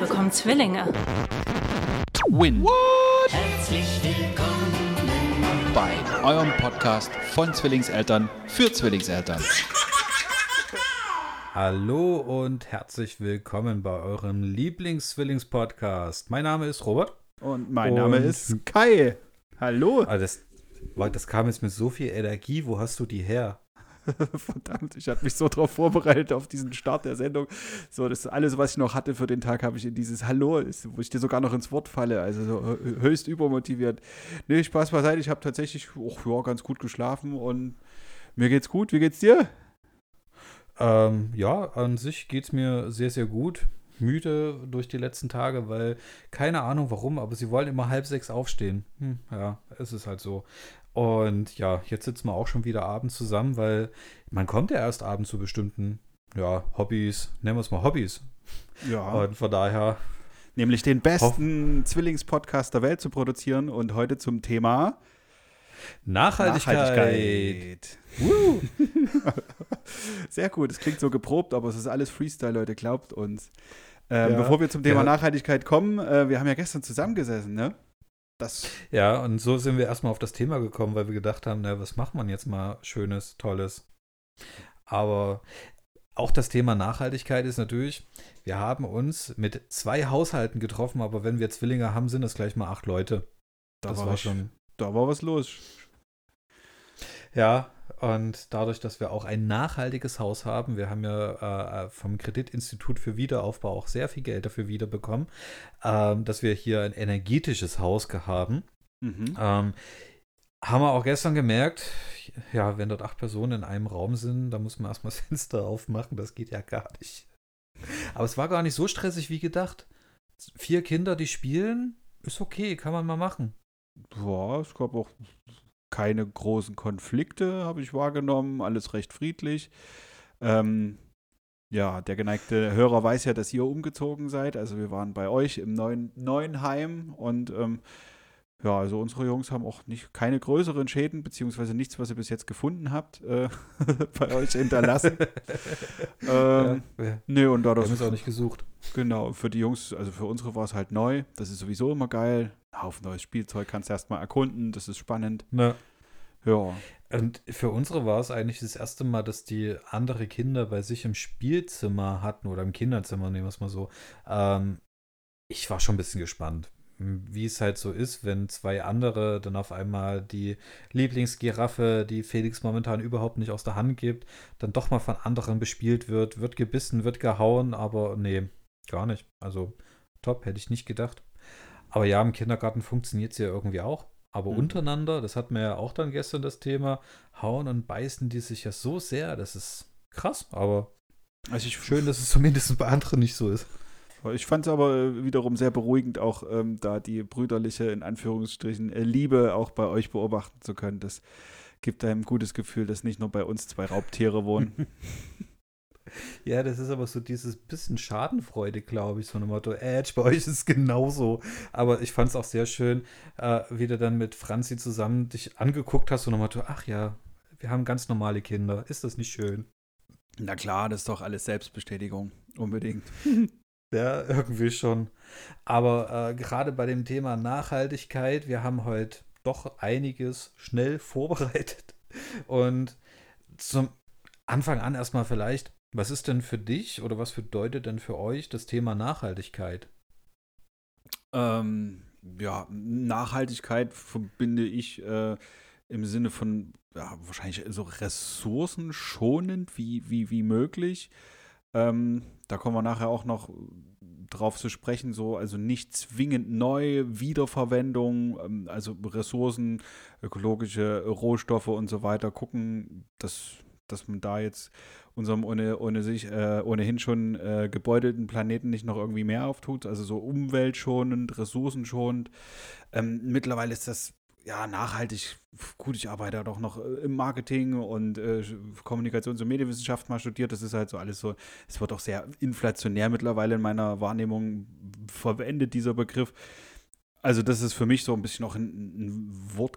bekommen Zwillinge. Win. Herzlich willkommen bei eurem Podcast von Zwillingseltern für Zwillingseltern. Hallo und herzlich willkommen bei eurem Lieblings-Zwillings-Podcast. Mein Name ist Robert. Und mein Name ist Kai. Hallo. Also das, das kam jetzt mit so viel Energie. Wo hast du die her? Verdammt, ich hatte mich so darauf vorbereitet, auf diesen Start der Sendung. So, das alles, was ich noch hatte für den Tag, habe ich in dieses Hallo, wo ich dir sogar noch ins Wort falle. Also so höchst übermotiviert. Nee, Spaß beiseite. Ich habe tatsächlich auch ja, ganz gut geschlafen und mir geht's gut. Wie geht's dir? Ähm, ja, an sich geht's mir sehr, sehr gut. Müde durch die letzten Tage, weil keine Ahnung warum, aber sie wollen immer halb sechs aufstehen. Hm, ja, es ist halt so. Und ja, jetzt sitzen wir auch schon wieder abends zusammen, weil man kommt ja erst abends zu bestimmten ja, Hobbys, nennen wir es mal Hobbys. Ja. Und von daher. Nämlich den besten Zwillingspodcast der Welt zu produzieren und heute zum Thema Nachhaltigkeit. Nachhaltigkeit. Sehr gut, es klingt so geprobt, aber es ist alles Freestyle, Leute, glaubt uns. Ähm, ja. Bevor wir zum Thema ja. Nachhaltigkeit kommen, äh, wir haben ja gestern zusammengesessen, ne? Das ja, und so sind wir erstmal auf das Thema gekommen, weil wir gedacht haben, na, was macht man jetzt mal Schönes, Tolles. Aber auch das Thema Nachhaltigkeit ist natürlich, wir haben uns mit zwei Haushalten getroffen, aber wenn wir Zwillinge haben, sind es gleich mal acht Leute. Das war, war schon. Da war was los. Ja, und dadurch, dass wir auch ein nachhaltiges Haus haben, wir haben ja äh, vom Kreditinstitut für Wiederaufbau auch sehr viel Geld dafür wiederbekommen, äh, dass wir hier ein energetisches Haus haben. Mhm. Ähm, haben wir auch gestern gemerkt, ja, wenn dort acht Personen in einem Raum sind, da muss man erstmal das Fenster aufmachen, das geht ja gar nicht. Aber es war gar nicht so stressig wie gedacht. Vier Kinder, die spielen, ist okay, kann man mal machen. Ja, es gab auch keine großen Konflikte, habe ich wahrgenommen. Alles recht friedlich. Ähm, ja, der geneigte Hörer weiß ja, dass ihr umgezogen seid. Also wir waren bei euch im neuen, neuen Heim und ähm, ja, also unsere Jungs haben auch nicht keine größeren Schäden, beziehungsweise nichts, was ihr bis jetzt gefunden habt, äh, bei euch hinterlassen. ähm, ja, ja. Nee, und da das. Wir haben es auch nicht gesucht. Genau, für die Jungs, also für unsere war es halt neu. Das ist sowieso immer geil. Ein Haufen neues Spielzeug kannst du erstmal erkunden, das ist spannend. Na. Ja. Und für unsere war es eigentlich das erste Mal, dass die andere Kinder bei sich im Spielzimmer hatten oder im Kinderzimmer, nehmen wir es mal so. Ähm, ich war schon ein bisschen gespannt wie es halt so ist, wenn zwei andere dann auf einmal die Lieblingsgiraffe, die Felix momentan überhaupt nicht aus der Hand gibt, dann doch mal von anderen bespielt wird, wird gebissen, wird gehauen, aber nee, gar nicht. Also top, hätte ich nicht gedacht. Aber ja, im Kindergarten funktioniert es ja irgendwie auch. Aber mhm. untereinander, das hatten wir ja auch dann gestern das Thema, hauen und beißen die sich ja so sehr, das ist krass, aber also ich, schön, dass es zumindest bei anderen nicht so ist. Ich fand es aber äh, wiederum sehr beruhigend, auch ähm, da die brüderliche, in Anführungsstrichen, äh, Liebe auch bei euch beobachten zu können. Das gibt einem ein gutes Gefühl, dass nicht nur bei uns zwei Raubtiere wohnen. Ja, das ist aber so dieses bisschen Schadenfreude, glaube ich, so ein Motto, Edge, bei euch ist es genauso. Aber ich fand es auch sehr schön, äh, wie du dann mit Franzi zusammen dich angeguckt hast, so ein Motto, ach ja, wir haben ganz normale Kinder. Ist das nicht schön? Na klar, das ist doch alles Selbstbestätigung. Unbedingt. Ja, irgendwie schon. Aber äh, gerade bei dem Thema Nachhaltigkeit, wir haben heute doch einiges schnell vorbereitet. Und zum Anfang an erstmal vielleicht, was ist denn für dich oder was bedeutet denn für euch das Thema Nachhaltigkeit? Ähm, ja, Nachhaltigkeit verbinde ich äh, im Sinne von ja, wahrscheinlich so ressourcenschonend wie, wie, wie möglich. Ähm, da kommen wir nachher auch noch drauf zu sprechen, so, also nicht zwingend neu, Wiederverwendung, ähm, also Ressourcen, ökologische Rohstoffe und so weiter, gucken, dass, dass man da jetzt unserem ohne, ohne sich, äh, ohnehin schon äh, gebeutelten Planeten nicht noch irgendwie mehr auftut, also so umweltschonend, ressourcenschonend. Ähm, mittlerweile ist das ja, nachhaltig, gut, ich arbeite doch noch äh, im Marketing und äh, Kommunikations- und Medienwissenschaft mal studiert. Das ist halt so alles so, es wird auch sehr inflationär mittlerweile in meiner Wahrnehmung verwendet, dieser Begriff. Also, das ist für mich so ein bisschen noch ein, ein Wort,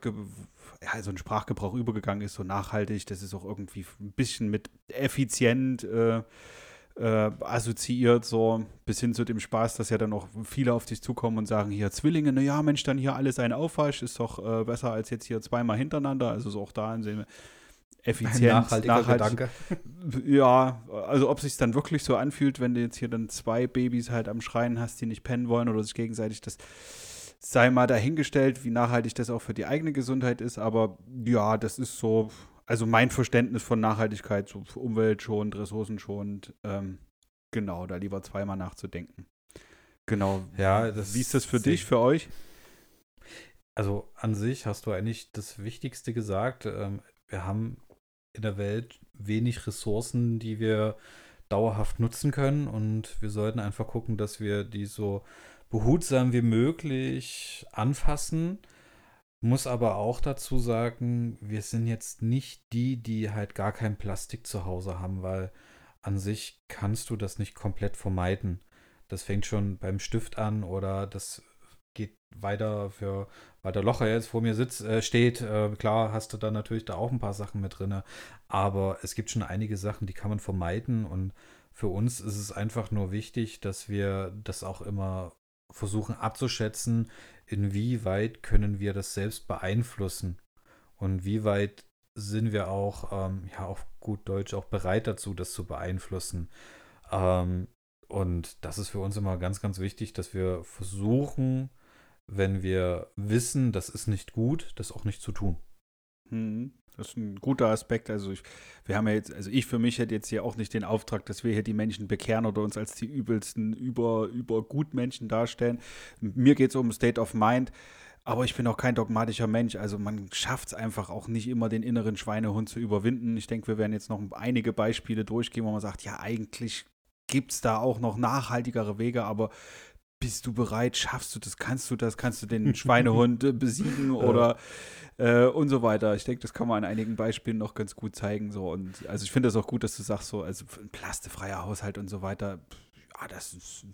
ja, so ein Sprachgebrauch übergegangen ist, so nachhaltig. Das ist auch irgendwie ein bisschen mit effizient äh, äh, assoziiert, so bis hin zu dem Spaß, dass ja dann auch viele auf dich zukommen und sagen, hier Zwillinge, naja, Mensch, dann hier alles ein Aufwasch, ist doch äh, besser als jetzt hier zweimal hintereinander. Also so auch da sehen wir effizient, nachhaltiger nachhaltig. Gedanke. Ja, also ob sich dann wirklich so anfühlt, wenn du jetzt hier dann zwei Babys halt am Schreien hast, die nicht pennen wollen oder sich gegenseitig das sei mal dahingestellt, wie nachhaltig das auch für die eigene Gesundheit ist, aber ja, das ist so, also mein Verständnis von Nachhaltigkeit, so umweltschonend, ressourcenschonend, ähm, genau, da lieber zweimal nachzudenken. Genau. Ja, das Wie ist das für dich, für euch? Also an sich hast du eigentlich das Wichtigste gesagt. Ähm, wir haben in der Welt wenig Ressourcen, die wir dauerhaft nutzen können und wir sollten einfach gucken, dass wir die so behutsam wie möglich anfassen muss aber auch dazu sagen, wir sind jetzt nicht die, die halt gar kein Plastik zu Hause haben, weil an sich kannst du das nicht komplett vermeiden. Das fängt schon beim Stift an oder das geht weiter für, weil der Locher jetzt vor mir sitzt, äh, steht. Äh, klar hast du da natürlich da auch ein paar Sachen mit drin, aber es gibt schon einige Sachen, die kann man vermeiden und für uns ist es einfach nur wichtig, dass wir das auch immer versuchen abzuschätzen, inwieweit können wir das selbst beeinflussen und wie weit sind wir auch, ähm, ja, auf gut Deutsch auch bereit dazu, das zu beeinflussen. Ähm, und das ist für uns immer ganz, ganz wichtig, dass wir versuchen, wenn wir wissen, das ist nicht gut, das auch nicht zu tun. Hm. Das ist ein guter Aspekt. Also ich, wir haben ja jetzt, also ich für mich hätte jetzt hier auch nicht den Auftrag, dass wir hier die Menschen bekehren oder uns als die übelsten über, über Gutmenschen darstellen. Mir geht es um State of Mind. Aber ich bin auch kein dogmatischer Mensch. Also man schafft es einfach auch nicht immer, den inneren Schweinehund zu überwinden. Ich denke, wir werden jetzt noch einige Beispiele durchgehen, wo man sagt, ja, eigentlich gibt es da auch noch nachhaltigere Wege, aber bist du bereit, schaffst du das, kannst du das, kannst du den Schweinehund äh, besiegen oder äh, und so weiter. Ich denke, das kann man an einigen Beispielen noch ganz gut zeigen. So. Und also ich finde das auch gut, dass du sagst, so, also ein plastefreier Haushalt und so weiter, ja, das ist.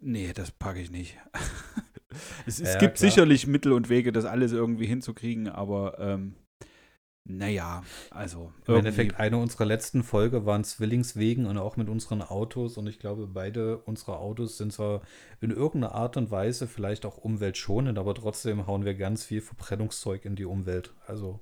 Nee, das packe ich nicht. es, es ja, gibt klar. sicherlich Mittel und Wege, das alles irgendwie hinzukriegen, aber ähm, naja, also. Im Endeffekt, eine unserer letzten Folge waren Zwillingswegen und auch mit unseren Autos. Und ich glaube, beide unsere Autos sind zwar in irgendeiner Art und Weise vielleicht auch umweltschonend, aber trotzdem hauen wir ganz viel Verbrennungszeug in die Umwelt. Also.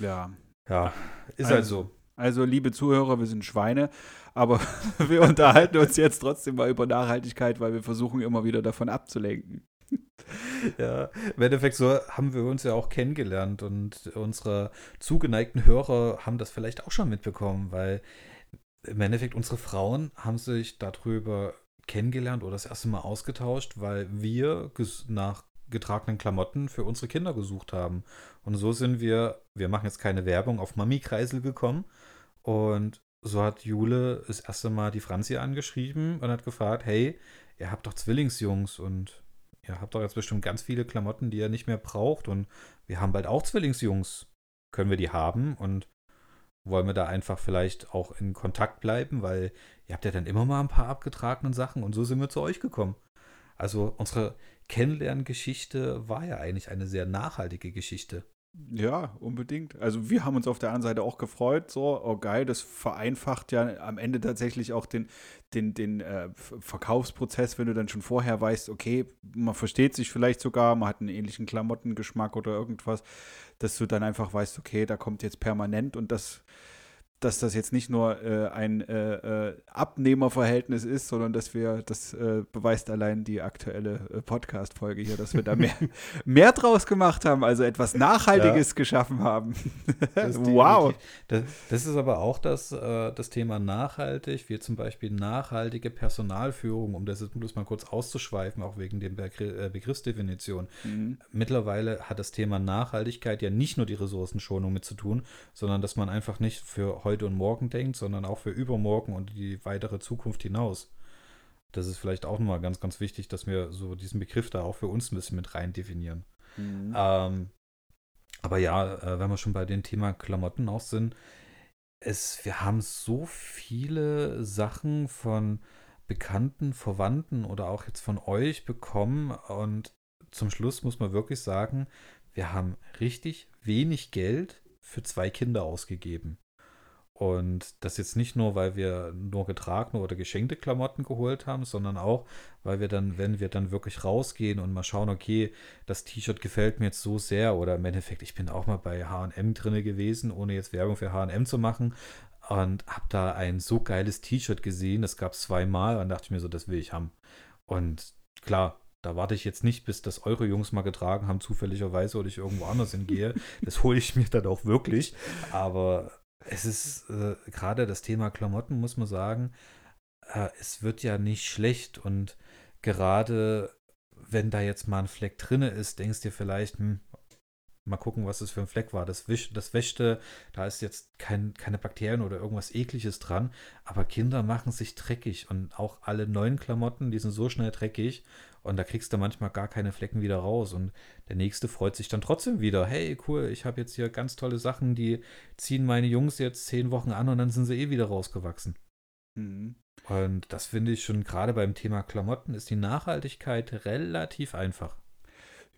Ja. Ja, ist also, halt so. Also, liebe Zuhörer, wir sind Schweine, aber wir unterhalten uns jetzt trotzdem mal über Nachhaltigkeit, weil wir versuchen immer wieder davon abzulenken. ja, im Endeffekt so haben wir uns ja auch kennengelernt und unsere zugeneigten Hörer haben das vielleicht auch schon mitbekommen, weil im Endeffekt unsere Frauen haben sich darüber kennengelernt oder das erste Mal ausgetauscht, weil wir nach getragenen Klamotten für unsere Kinder gesucht haben. Und so sind wir, wir machen jetzt keine Werbung, auf Mami-Kreisel gekommen. Und so hat Jule das erste Mal die Franzi angeschrieben und hat gefragt, hey, ihr habt doch Zwillingsjungs und ihr habt doch jetzt bestimmt ganz viele Klamotten, die ihr nicht mehr braucht und wir haben bald auch Zwillingsjungs. Können wir die haben und wollen wir da einfach vielleicht auch in Kontakt bleiben, weil ihr habt ja dann immer mal ein paar abgetragene Sachen und so sind wir zu euch gekommen. Also unsere Kennenlerngeschichte war ja eigentlich eine sehr nachhaltige Geschichte. Ja, unbedingt. Also wir haben uns auf der anderen Seite auch gefreut, so, oh geil, das vereinfacht ja am Ende tatsächlich auch den, den, den äh, Verkaufsprozess, wenn du dann schon vorher weißt, okay, man versteht sich vielleicht sogar, man hat einen ähnlichen Klamottengeschmack oder irgendwas, dass du dann einfach weißt, okay, da kommt jetzt permanent und das dass das jetzt nicht nur äh, ein äh, äh, Abnehmerverhältnis ist, sondern dass wir, das äh, beweist allein die aktuelle äh, Podcast-Folge hier, dass wir da mehr, mehr draus gemacht haben, also etwas Nachhaltiges ja. geschaffen haben. wow. Das, das, ist aber auch das, äh, das Thema nachhaltig, wie zum Beispiel nachhaltige Personalführung, um das jetzt bloß mal kurz auszuschweifen, auch wegen der Begr Begriffsdefinition. Mhm. Mittlerweile hat das Thema Nachhaltigkeit ja nicht nur die Ressourcenschonung mit zu tun, sondern dass man einfach nicht für heute und morgen denkt, sondern auch für übermorgen und die weitere Zukunft hinaus. Das ist vielleicht auch nochmal ganz, ganz wichtig, dass wir so diesen Begriff da auch für uns ein bisschen mit rein definieren. Mhm. Ähm, aber ja, äh, wenn wir schon bei dem Thema Klamotten auch sind, es, wir haben so viele Sachen von Bekannten, Verwandten oder auch jetzt von euch bekommen und zum Schluss muss man wirklich sagen, wir haben richtig wenig Geld für zwei Kinder ausgegeben. Und das jetzt nicht nur, weil wir nur getragene oder geschenkte Klamotten geholt haben, sondern auch, weil wir dann, wenn wir dann wirklich rausgehen und mal schauen, okay, das T-Shirt gefällt mir jetzt so sehr oder im Endeffekt, ich bin auch mal bei H&M drinne gewesen, ohne jetzt Werbung für H&M zu machen und habe da ein so geiles T-Shirt gesehen, das gab es zweimal und dachte ich mir so, das will ich haben. Und klar, da warte ich jetzt nicht, bis das eure Jungs mal getragen haben, zufälligerweise, oder ich irgendwo anders hingehe. Das hole ich mir dann auch wirklich. Aber es ist äh, gerade das Thema Klamotten, muss man sagen, äh, es wird ja nicht schlecht. Und gerade wenn da jetzt mal ein Fleck drinne ist, denkst du dir vielleicht, hm, mal gucken, was das für ein Fleck war. Das, Wisch, das wäschte, da ist jetzt kein, keine Bakterien oder irgendwas ekliges dran, aber Kinder machen sich dreckig und auch alle neuen Klamotten, die sind so schnell dreckig und da kriegst du manchmal gar keine Flecken wieder raus. Und der nächste freut sich dann trotzdem wieder. Hey, cool, ich habe jetzt hier ganz tolle Sachen, die ziehen meine Jungs jetzt zehn Wochen an und dann sind sie eh wieder rausgewachsen. Mhm. Und das finde ich schon gerade beim Thema Klamotten ist die Nachhaltigkeit relativ einfach.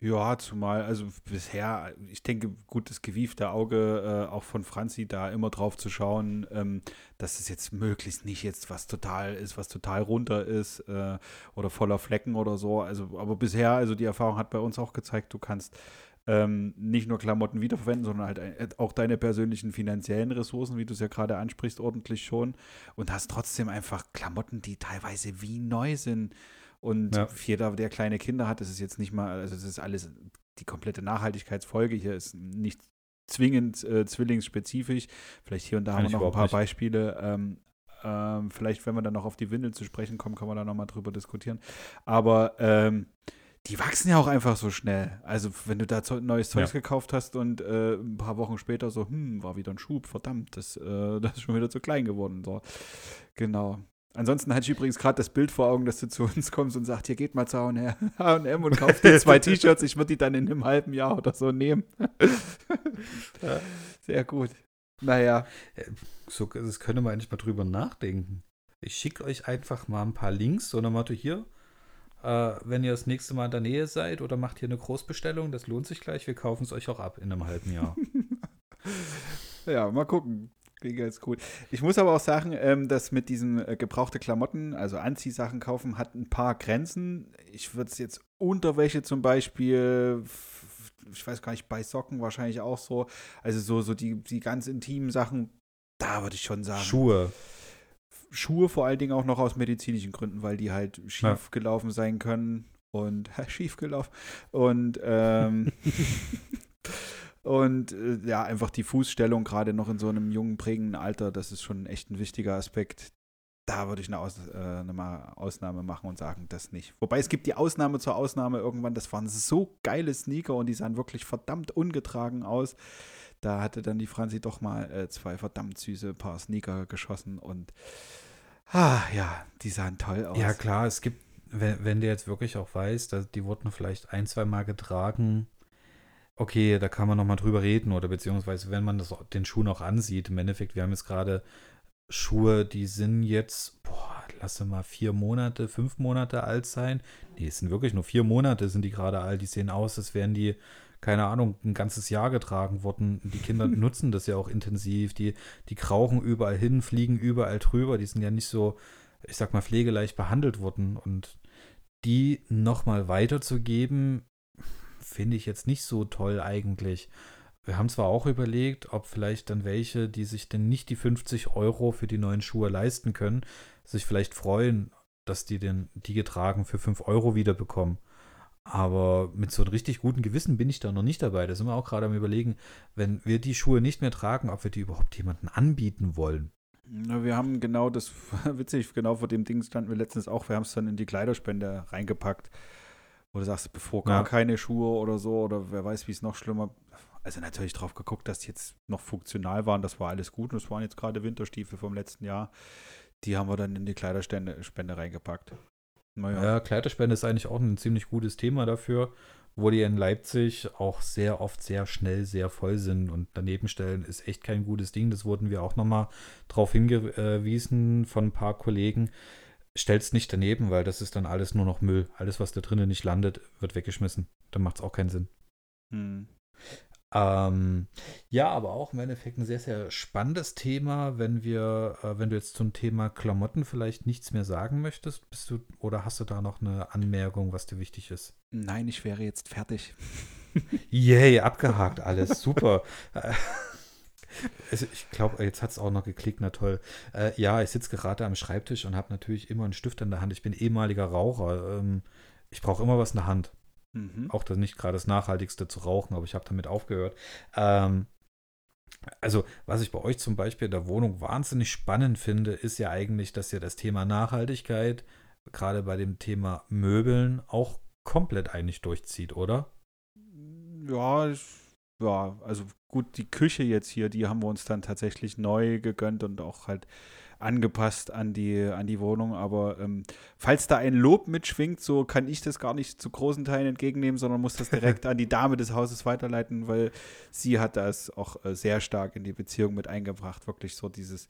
Ja, zumal, also bisher, ich denke, gut, das gewiefte Auge äh, auch von Franzi da immer drauf zu schauen, ähm, dass es jetzt möglichst nicht jetzt was total ist, was total runter ist äh, oder voller Flecken oder so. Also, aber bisher, also die Erfahrung hat bei uns auch gezeigt, du kannst ähm, nicht nur Klamotten wiederverwenden, sondern halt äh, auch deine persönlichen finanziellen Ressourcen, wie du es ja gerade ansprichst, ordentlich schon und hast trotzdem einfach Klamotten, die teilweise wie neu sind und ja. jeder, der kleine Kinder hat, das ist jetzt nicht mal, also es ist alles die komplette Nachhaltigkeitsfolge. Hier ist nicht zwingend äh, zwillingsspezifisch. Vielleicht hier und da Kann haben wir noch ein paar nicht. Beispiele. Ähm, ähm, vielleicht, wenn wir dann noch auf die Windeln zu sprechen kommen, können wir da nochmal drüber diskutieren. Aber ähm, die wachsen ja auch einfach so schnell. Also, wenn du da neues Zeugs ja. gekauft hast und äh, ein paar Wochen später so, hm, war wieder ein Schub, verdammt, das, äh, das ist schon wieder zu klein geworden. So. Genau. Ansonsten hatte ich übrigens gerade das Bild vor Augen, dass du zu uns kommst und sagst, hier geht mal zu H&M und kauft dir zwei T-Shirts. Ich würde die dann in einem halben Jahr oder so nehmen. ja, sehr gut. Naja. So, das könnte man eigentlich mal drüber nachdenken. Ich schicke euch einfach mal ein paar Links, so eine Motto hier. Äh, wenn ihr das nächste Mal in der Nähe seid oder macht hier eine Großbestellung, das lohnt sich gleich. Wir kaufen es euch auch ab in einem halben Jahr. ja, mal gucken. Klingt ganz cool. Ich muss aber auch sagen, ähm, dass mit diesen äh, gebrauchte Klamotten, also Anziehsachen kaufen, hat ein paar Grenzen. Ich würde es jetzt Unterwäsche zum Beispiel, ich weiß gar nicht, bei Socken wahrscheinlich auch so. Also so, so die, die ganz intimen Sachen, da würde ich schon sagen. Schuhe. Schuhe vor allen Dingen auch noch aus medizinischen Gründen, weil die halt schief ja. gelaufen sein können und schief gelaufen. Und ähm, Und äh, ja, einfach die Fußstellung, gerade noch in so einem jungen, prägenden Alter, das ist schon echt ein wichtiger Aspekt. Da würde ich eine, Aus, äh, eine Ausnahme machen und sagen, das nicht. Wobei es gibt die Ausnahme zur Ausnahme irgendwann, das waren so geile Sneaker und die sahen wirklich verdammt ungetragen aus. Da hatte dann die Franzi doch mal äh, zwei verdammt süße Paar Sneaker geschossen und ah, ja, die sahen toll aus. Ja, klar, es gibt, wenn, wenn du jetzt wirklich auch weißt, die wurden vielleicht ein, zwei Mal getragen okay, da kann man nochmal drüber reden oder beziehungsweise wenn man das, den Schuh noch ansieht, im Endeffekt, wir haben jetzt gerade Schuhe, die sind jetzt, boah, lasse mal vier Monate, fünf Monate alt sein. Nee, es sind wirklich nur vier Monate sind die gerade alt. Die sehen aus, als wären die, keine Ahnung, ein ganzes Jahr getragen worden. Die Kinder nutzen das ja auch intensiv. Die, die krauchen überall hin, fliegen überall drüber. Die sind ja nicht so, ich sag mal, pflegeleicht behandelt worden. Und die nochmal weiterzugeben, finde ich jetzt nicht so toll eigentlich. Wir haben zwar auch überlegt, ob vielleicht dann welche, die sich denn nicht die 50 Euro für die neuen Schuhe leisten können, sich vielleicht freuen, dass die den, die getragen für 5 Euro wiederbekommen. Aber mit so einem richtig guten Gewissen bin ich da noch nicht dabei. Da sind wir auch gerade am Überlegen, wenn wir die Schuhe nicht mehr tragen, ob wir die überhaupt jemandem anbieten wollen. Na, wir haben genau das, witzig, genau vor dem Ding standen wir letztens auch, wir haben es dann in die Kleiderspende reingepackt. Wo du sagst, bevor gar ja. keine Schuhe oder so, oder wer weiß, wie es noch schlimmer. Also natürlich drauf geguckt, dass die jetzt noch funktional waren, das war alles gut. Und es waren jetzt gerade Winterstiefel vom letzten Jahr. Die haben wir dann in die Kleiderspende Spende reingepackt. Naja. Ja, Kleiderspende ist eigentlich auch ein ziemlich gutes Thema dafür, wo die in Leipzig auch sehr oft sehr schnell sehr voll sind und daneben stellen ist echt kein gutes Ding. Das wurden wir auch nochmal drauf hingewiesen von ein paar Kollegen stell's nicht daneben, weil das ist dann alles nur noch Müll. Alles, was da drinnen nicht landet, wird weggeschmissen. Dann macht es auch keinen Sinn. Hm. Ähm, ja, aber auch im Endeffekt ein sehr, sehr spannendes Thema, wenn wir, äh, wenn du jetzt zum Thema Klamotten vielleicht nichts mehr sagen möchtest, bist du oder hast du da noch eine Anmerkung, was dir wichtig ist? Nein, ich wäre jetzt fertig. Yay, abgehakt alles, super. Also ich glaube, jetzt hat es auch noch geklickt, na toll. Äh, ja, ich sitze gerade am Schreibtisch und habe natürlich immer einen Stift in der Hand. Ich bin ehemaliger Raucher. Ähm, ich brauche immer was in der Hand. Mhm. Auch das nicht gerade das Nachhaltigste zu rauchen, aber ich habe damit aufgehört. Ähm, also, was ich bei euch zum Beispiel in der Wohnung wahnsinnig spannend finde, ist ja eigentlich, dass ihr das Thema Nachhaltigkeit gerade bei dem Thema Möbeln auch komplett eigentlich durchzieht, oder? Ja, ich, ja, also gut, die Küche jetzt hier, die haben wir uns dann tatsächlich neu gegönnt und auch halt angepasst an die, an die Wohnung. Aber ähm, falls da ein Lob mitschwingt, so kann ich das gar nicht zu großen Teilen entgegennehmen, sondern muss das direkt an die Dame des Hauses weiterleiten, weil sie hat das auch äh, sehr stark in die Beziehung mit eingebracht. Wirklich so dieses,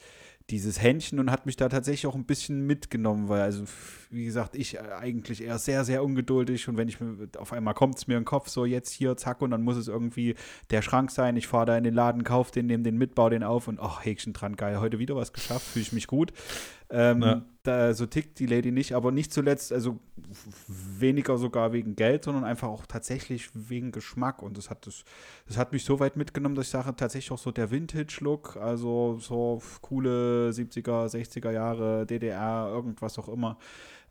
dieses Händchen und hat mich da tatsächlich auch ein bisschen mitgenommen, weil, also, wie gesagt, ich äh, eigentlich eher sehr, sehr ungeduldig und wenn ich auf einmal kommt es mir den Kopf, so jetzt hier, zack, und dann muss es irgendwie der Schrank sein. Ich fahre da in den Laden, kaufe den, nehme den mit, baue den auf und, ach, Häkchen dran, geil, heute wieder was geschafft, fühle ich mich gut. Ähm, ja. da, so tickt die Lady nicht, aber nicht zuletzt, also weniger sogar wegen Geld, sondern einfach auch tatsächlich wegen Geschmack. Und das hat, das, das hat mich so weit mitgenommen, dass ich sage, tatsächlich auch so der Vintage-Look, also so coole 70er, 60er Jahre, DDR, irgendwas auch immer.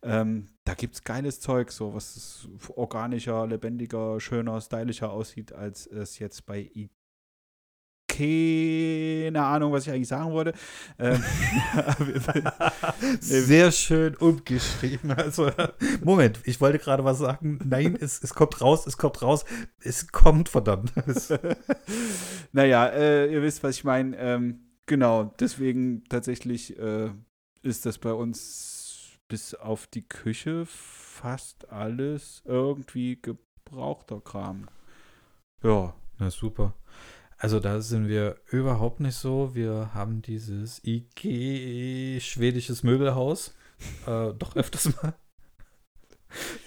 Ähm, da gibt es geiles Zeug, so was organischer, lebendiger, schöner, stylischer aussieht, als es jetzt bei keine Ahnung, was ich eigentlich sagen wollte. Ähm, Sehr schön umgeschrieben. Also, Moment, ich wollte gerade was sagen. Nein, es, es kommt raus, es kommt raus, es kommt verdammt. naja, äh, ihr wisst, was ich meine. Ähm, genau, deswegen tatsächlich äh, ist das bei uns bis auf die Küche fast alles irgendwie gebrauchter Kram. Ja. Na super. Also da sind wir überhaupt nicht so. Wir haben dieses IG schwedisches Möbelhaus äh, doch öfters mal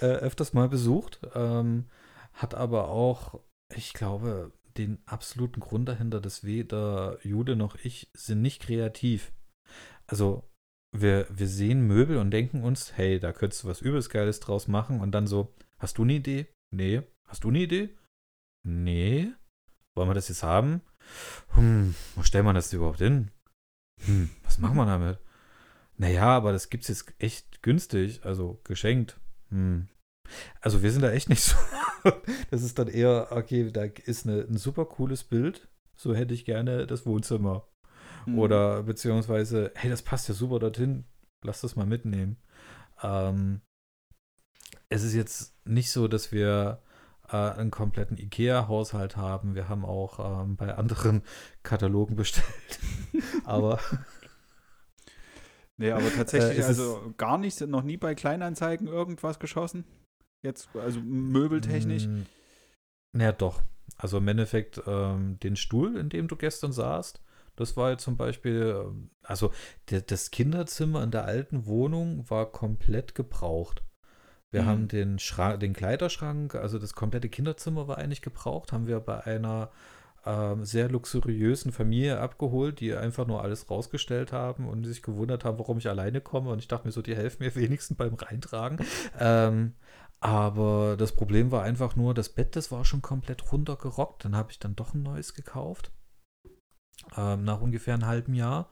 äh, öfters mal besucht. Ähm, hat aber auch, ich glaube, den absoluten Grund dahinter, dass weder Jude noch ich sind nicht kreativ. Also wir, wir sehen Möbel und denken uns, hey, da könntest du was übelst Geiles draus machen. Und dann so, hast du eine Idee? Nee. Hast du eine Idee? Nee. Wollen wir das jetzt haben? Hm, wo stellen wir das überhaupt hin? Hm, was machen wir damit? Naja, aber das gibt es jetzt echt günstig, also geschenkt. Hm. Also wir sind da echt nicht so. das ist dann eher, okay, da ist eine, ein super cooles Bild. So hätte ich gerne das Wohnzimmer. Mhm. Oder beziehungsweise, hey, das passt ja super dorthin. Lass das mal mitnehmen. Ähm, es ist jetzt nicht so, dass wir äh, einen kompletten IKEA-Haushalt haben. Wir haben auch ähm, bei anderen Katalogen bestellt. aber. Nee, aber tatsächlich, äh, also gar nichts, noch nie bei Kleinanzeigen irgendwas geschossen. Jetzt, also möbeltechnisch. Mm, naja, doch. Also im Endeffekt, ähm, den Stuhl, in dem du gestern saßt, das war jetzt zum Beispiel, ähm, also das Kinderzimmer in der alten Wohnung war komplett gebraucht. Wir mhm. haben den, Schrank, den Kleiderschrank, also das komplette Kinderzimmer war eigentlich gebraucht, haben wir bei einer ähm, sehr luxuriösen Familie abgeholt, die einfach nur alles rausgestellt haben und sich gewundert haben, warum ich alleine komme. Und ich dachte mir so, die helfen mir wenigstens beim Reintragen. Ähm, aber das Problem war einfach nur, das Bett, das war schon komplett runtergerockt. Dann habe ich dann doch ein neues gekauft. Ähm, nach ungefähr einem halben Jahr.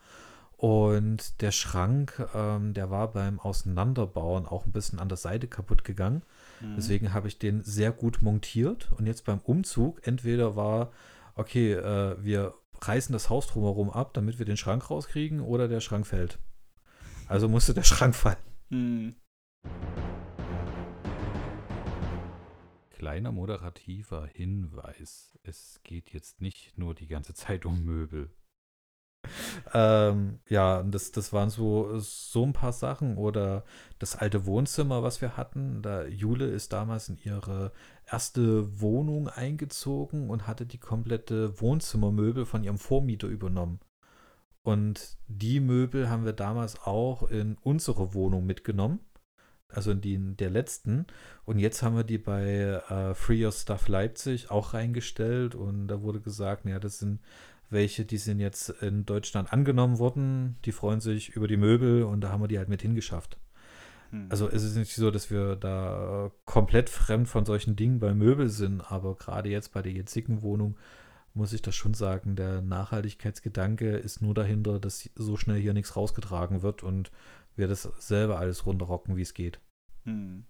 Und der Schrank, ähm, der war beim Auseinanderbauen auch ein bisschen an der Seite kaputt gegangen. Mhm. Deswegen habe ich den sehr gut montiert. Und jetzt beim Umzug, entweder war, okay, äh, wir reißen das Haus drumherum ab, damit wir den Schrank rauskriegen, oder der Schrank fällt. Also musste der Schrank fallen. Mhm. Kleiner moderativer Hinweis. Es geht jetzt nicht nur die ganze Zeit um Möbel ähm, ja, das, das waren so, so ein paar Sachen. Oder das alte Wohnzimmer, was wir hatten. Da Jule ist damals in ihre erste Wohnung eingezogen und hatte die komplette Wohnzimmermöbel von ihrem Vormieter übernommen. Und die Möbel haben wir damals auch in unsere Wohnung mitgenommen. also in die, der letzten. Und jetzt haben wir die bei äh, Free Your Stuff Leipzig auch reingestellt und da wurde gesagt, ja, das sind welche, die sind jetzt in Deutschland angenommen worden, die freuen sich über die Möbel und da haben wir die halt mit hingeschafft. Hm. Also es ist nicht so, dass wir da komplett fremd von solchen Dingen bei Möbel sind, aber gerade jetzt bei der jetzigen Wohnung muss ich das schon sagen, der Nachhaltigkeitsgedanke ist nur dahinter, dass so schnell hier nichts rausgetragen wird und wir das selber alles runterrocken, wie es geht. Hm.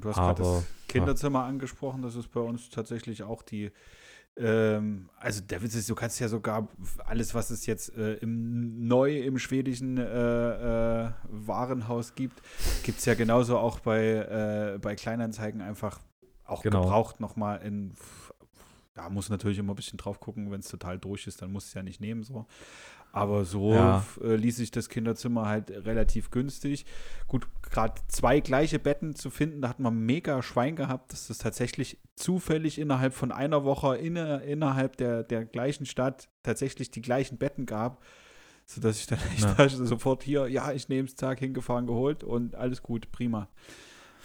Du hast gerade das Kinderzimmer ja. angesprochen, das ist bei uns tatsächlich auch die ähm, also der Witz ist, du kannst ja sogar alles, was es jetzt äh, im neu im schwedischen äh, äh, Warenhaus gibt, gibt es ja genauso auch bei, äh, bei Kleinanzeigen einfach auch genau. gebraucht nochmal in da muss natürlich immer ein bisschen drauf gucken, wenn es total durch ist, dann muss es ja nicht nehmen so. Aber so ja. äh, ließ sich das Kinderzimmer halt relativ günstig. Gut, gerade zwei gleiche Betten zu finden, da hat man mega Schwein gehabt, dass das tatsächlich zufällig innerhalb von einer Woche in, innerhalb der, der gleichen Stadt tatsächlich die gleichen Betten gab. Sodass ich dann echt ja. sofort hier, ja, ich nehme es, Tag hingefahren, geholt und alles gut, prima.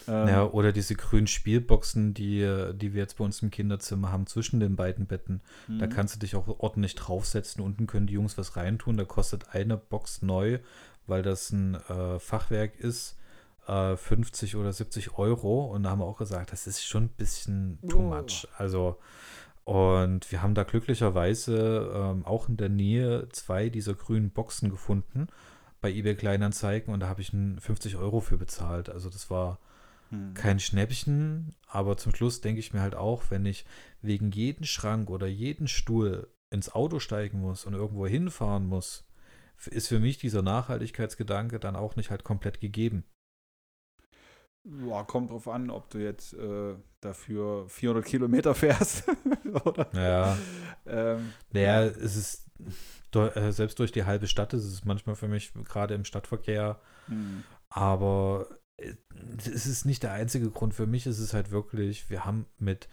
Ähm, ja, oder diese grünen Spielboxen, die, die wir jetzt bei uns im Kinderzimmer haben, zwischen den beiden Betten. Mhm. Da kannst du dich auch ordentlich draufsetzen. Unten können die Jungs was reintun. Da kostet eine Box neu, weil das ein äh, Fachwerk ist, äh, 50 oder 70 Euro. Und da haben wir auch gesagt, das ist schon ein bisschen too oh. much. Also, und wir haben da glücklicherweise ähm, auch in der Nähe zwei dieser grünen Boxen gefunden bei eBay Kleinanzeigen und da habe ich 50 Euro für bezahlt. Also das war hm. kein Schnäppchen, aber zum Schluss denke ich mir halt auch, wenn ich wegen jeden Schrank oder jeden Stuhl ins Auto steigen muss und irgendwo hinfahren muss, ist für mich dieser Nachhaltigkeitsgedanke dann auch nicht halt komplett gegeben. Ja, kommt drauf an, ob du jetzt äh, dafür 400 Kilometer fährst. oder? Ja. ähm, naja, es ist äh, selbst durch die halbe Stadt ist es manchmal für mich gerade im Stadtverkehr. Mhm. Aber es ist nicht der einzige Grund für mich. Es ist halt wirklich, wir haben mit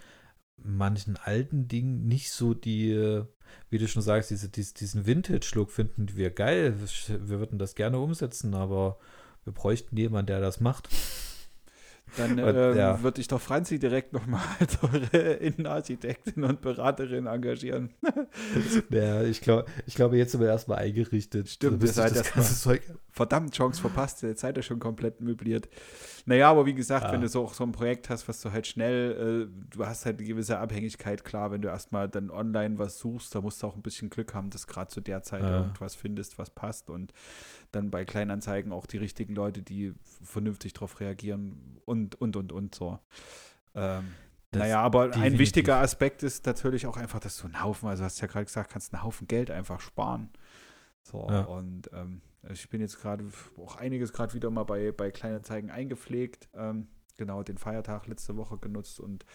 manchen alten Dingen nicht so die, wie du schon sagst, diese, diesen Vintage-Look finden wir geil. Wir würden das gerne umsetzen, aber wir bräuchten jemanden, der das macht. Dann ähm, ja. würde ich doch Franzi direkt nochmal als eure Innenarchitektin und Beraterin engagieren. ja, ich, glaub, ich glaube, jetzt sind wir erstmal eingerichtet. Stimmt, ihr seid das ganze Zeug. Verdammt, Chance verpasst. Jetzt seid ihr schon komplett möbliert. Naja, aber wie gesagt, ja. wenn du so, so ein Projekt hast, was du halt schnell, äh, du hast halt eine gewisse Abhängigkeit, klar, wenn du erstmal dann online was suchst, da musst du auch ein bisschen Glück haben, dass gerade zu der Zeit ja. irgendwas findest, was passt und dann bei Kleinanzeigen auch die richtigen Leute, die vernünftig darauf reagieren und, und, und, und so. Ähm, naja, aber definitiv. ein wichtiger Aspekt ist natürlich auch einfach, dass du einen Haufen, also hast du ja gerade gesagt, kannst einen Haufen Geld einfach sparen. So, ja. und ähm, ich bin jetzt gerade auch einiges gerade wieder mal bei, bei Kleinanzeigen eingepflegt. Ähm, genau, den Feiertag letzte Woche genutzt und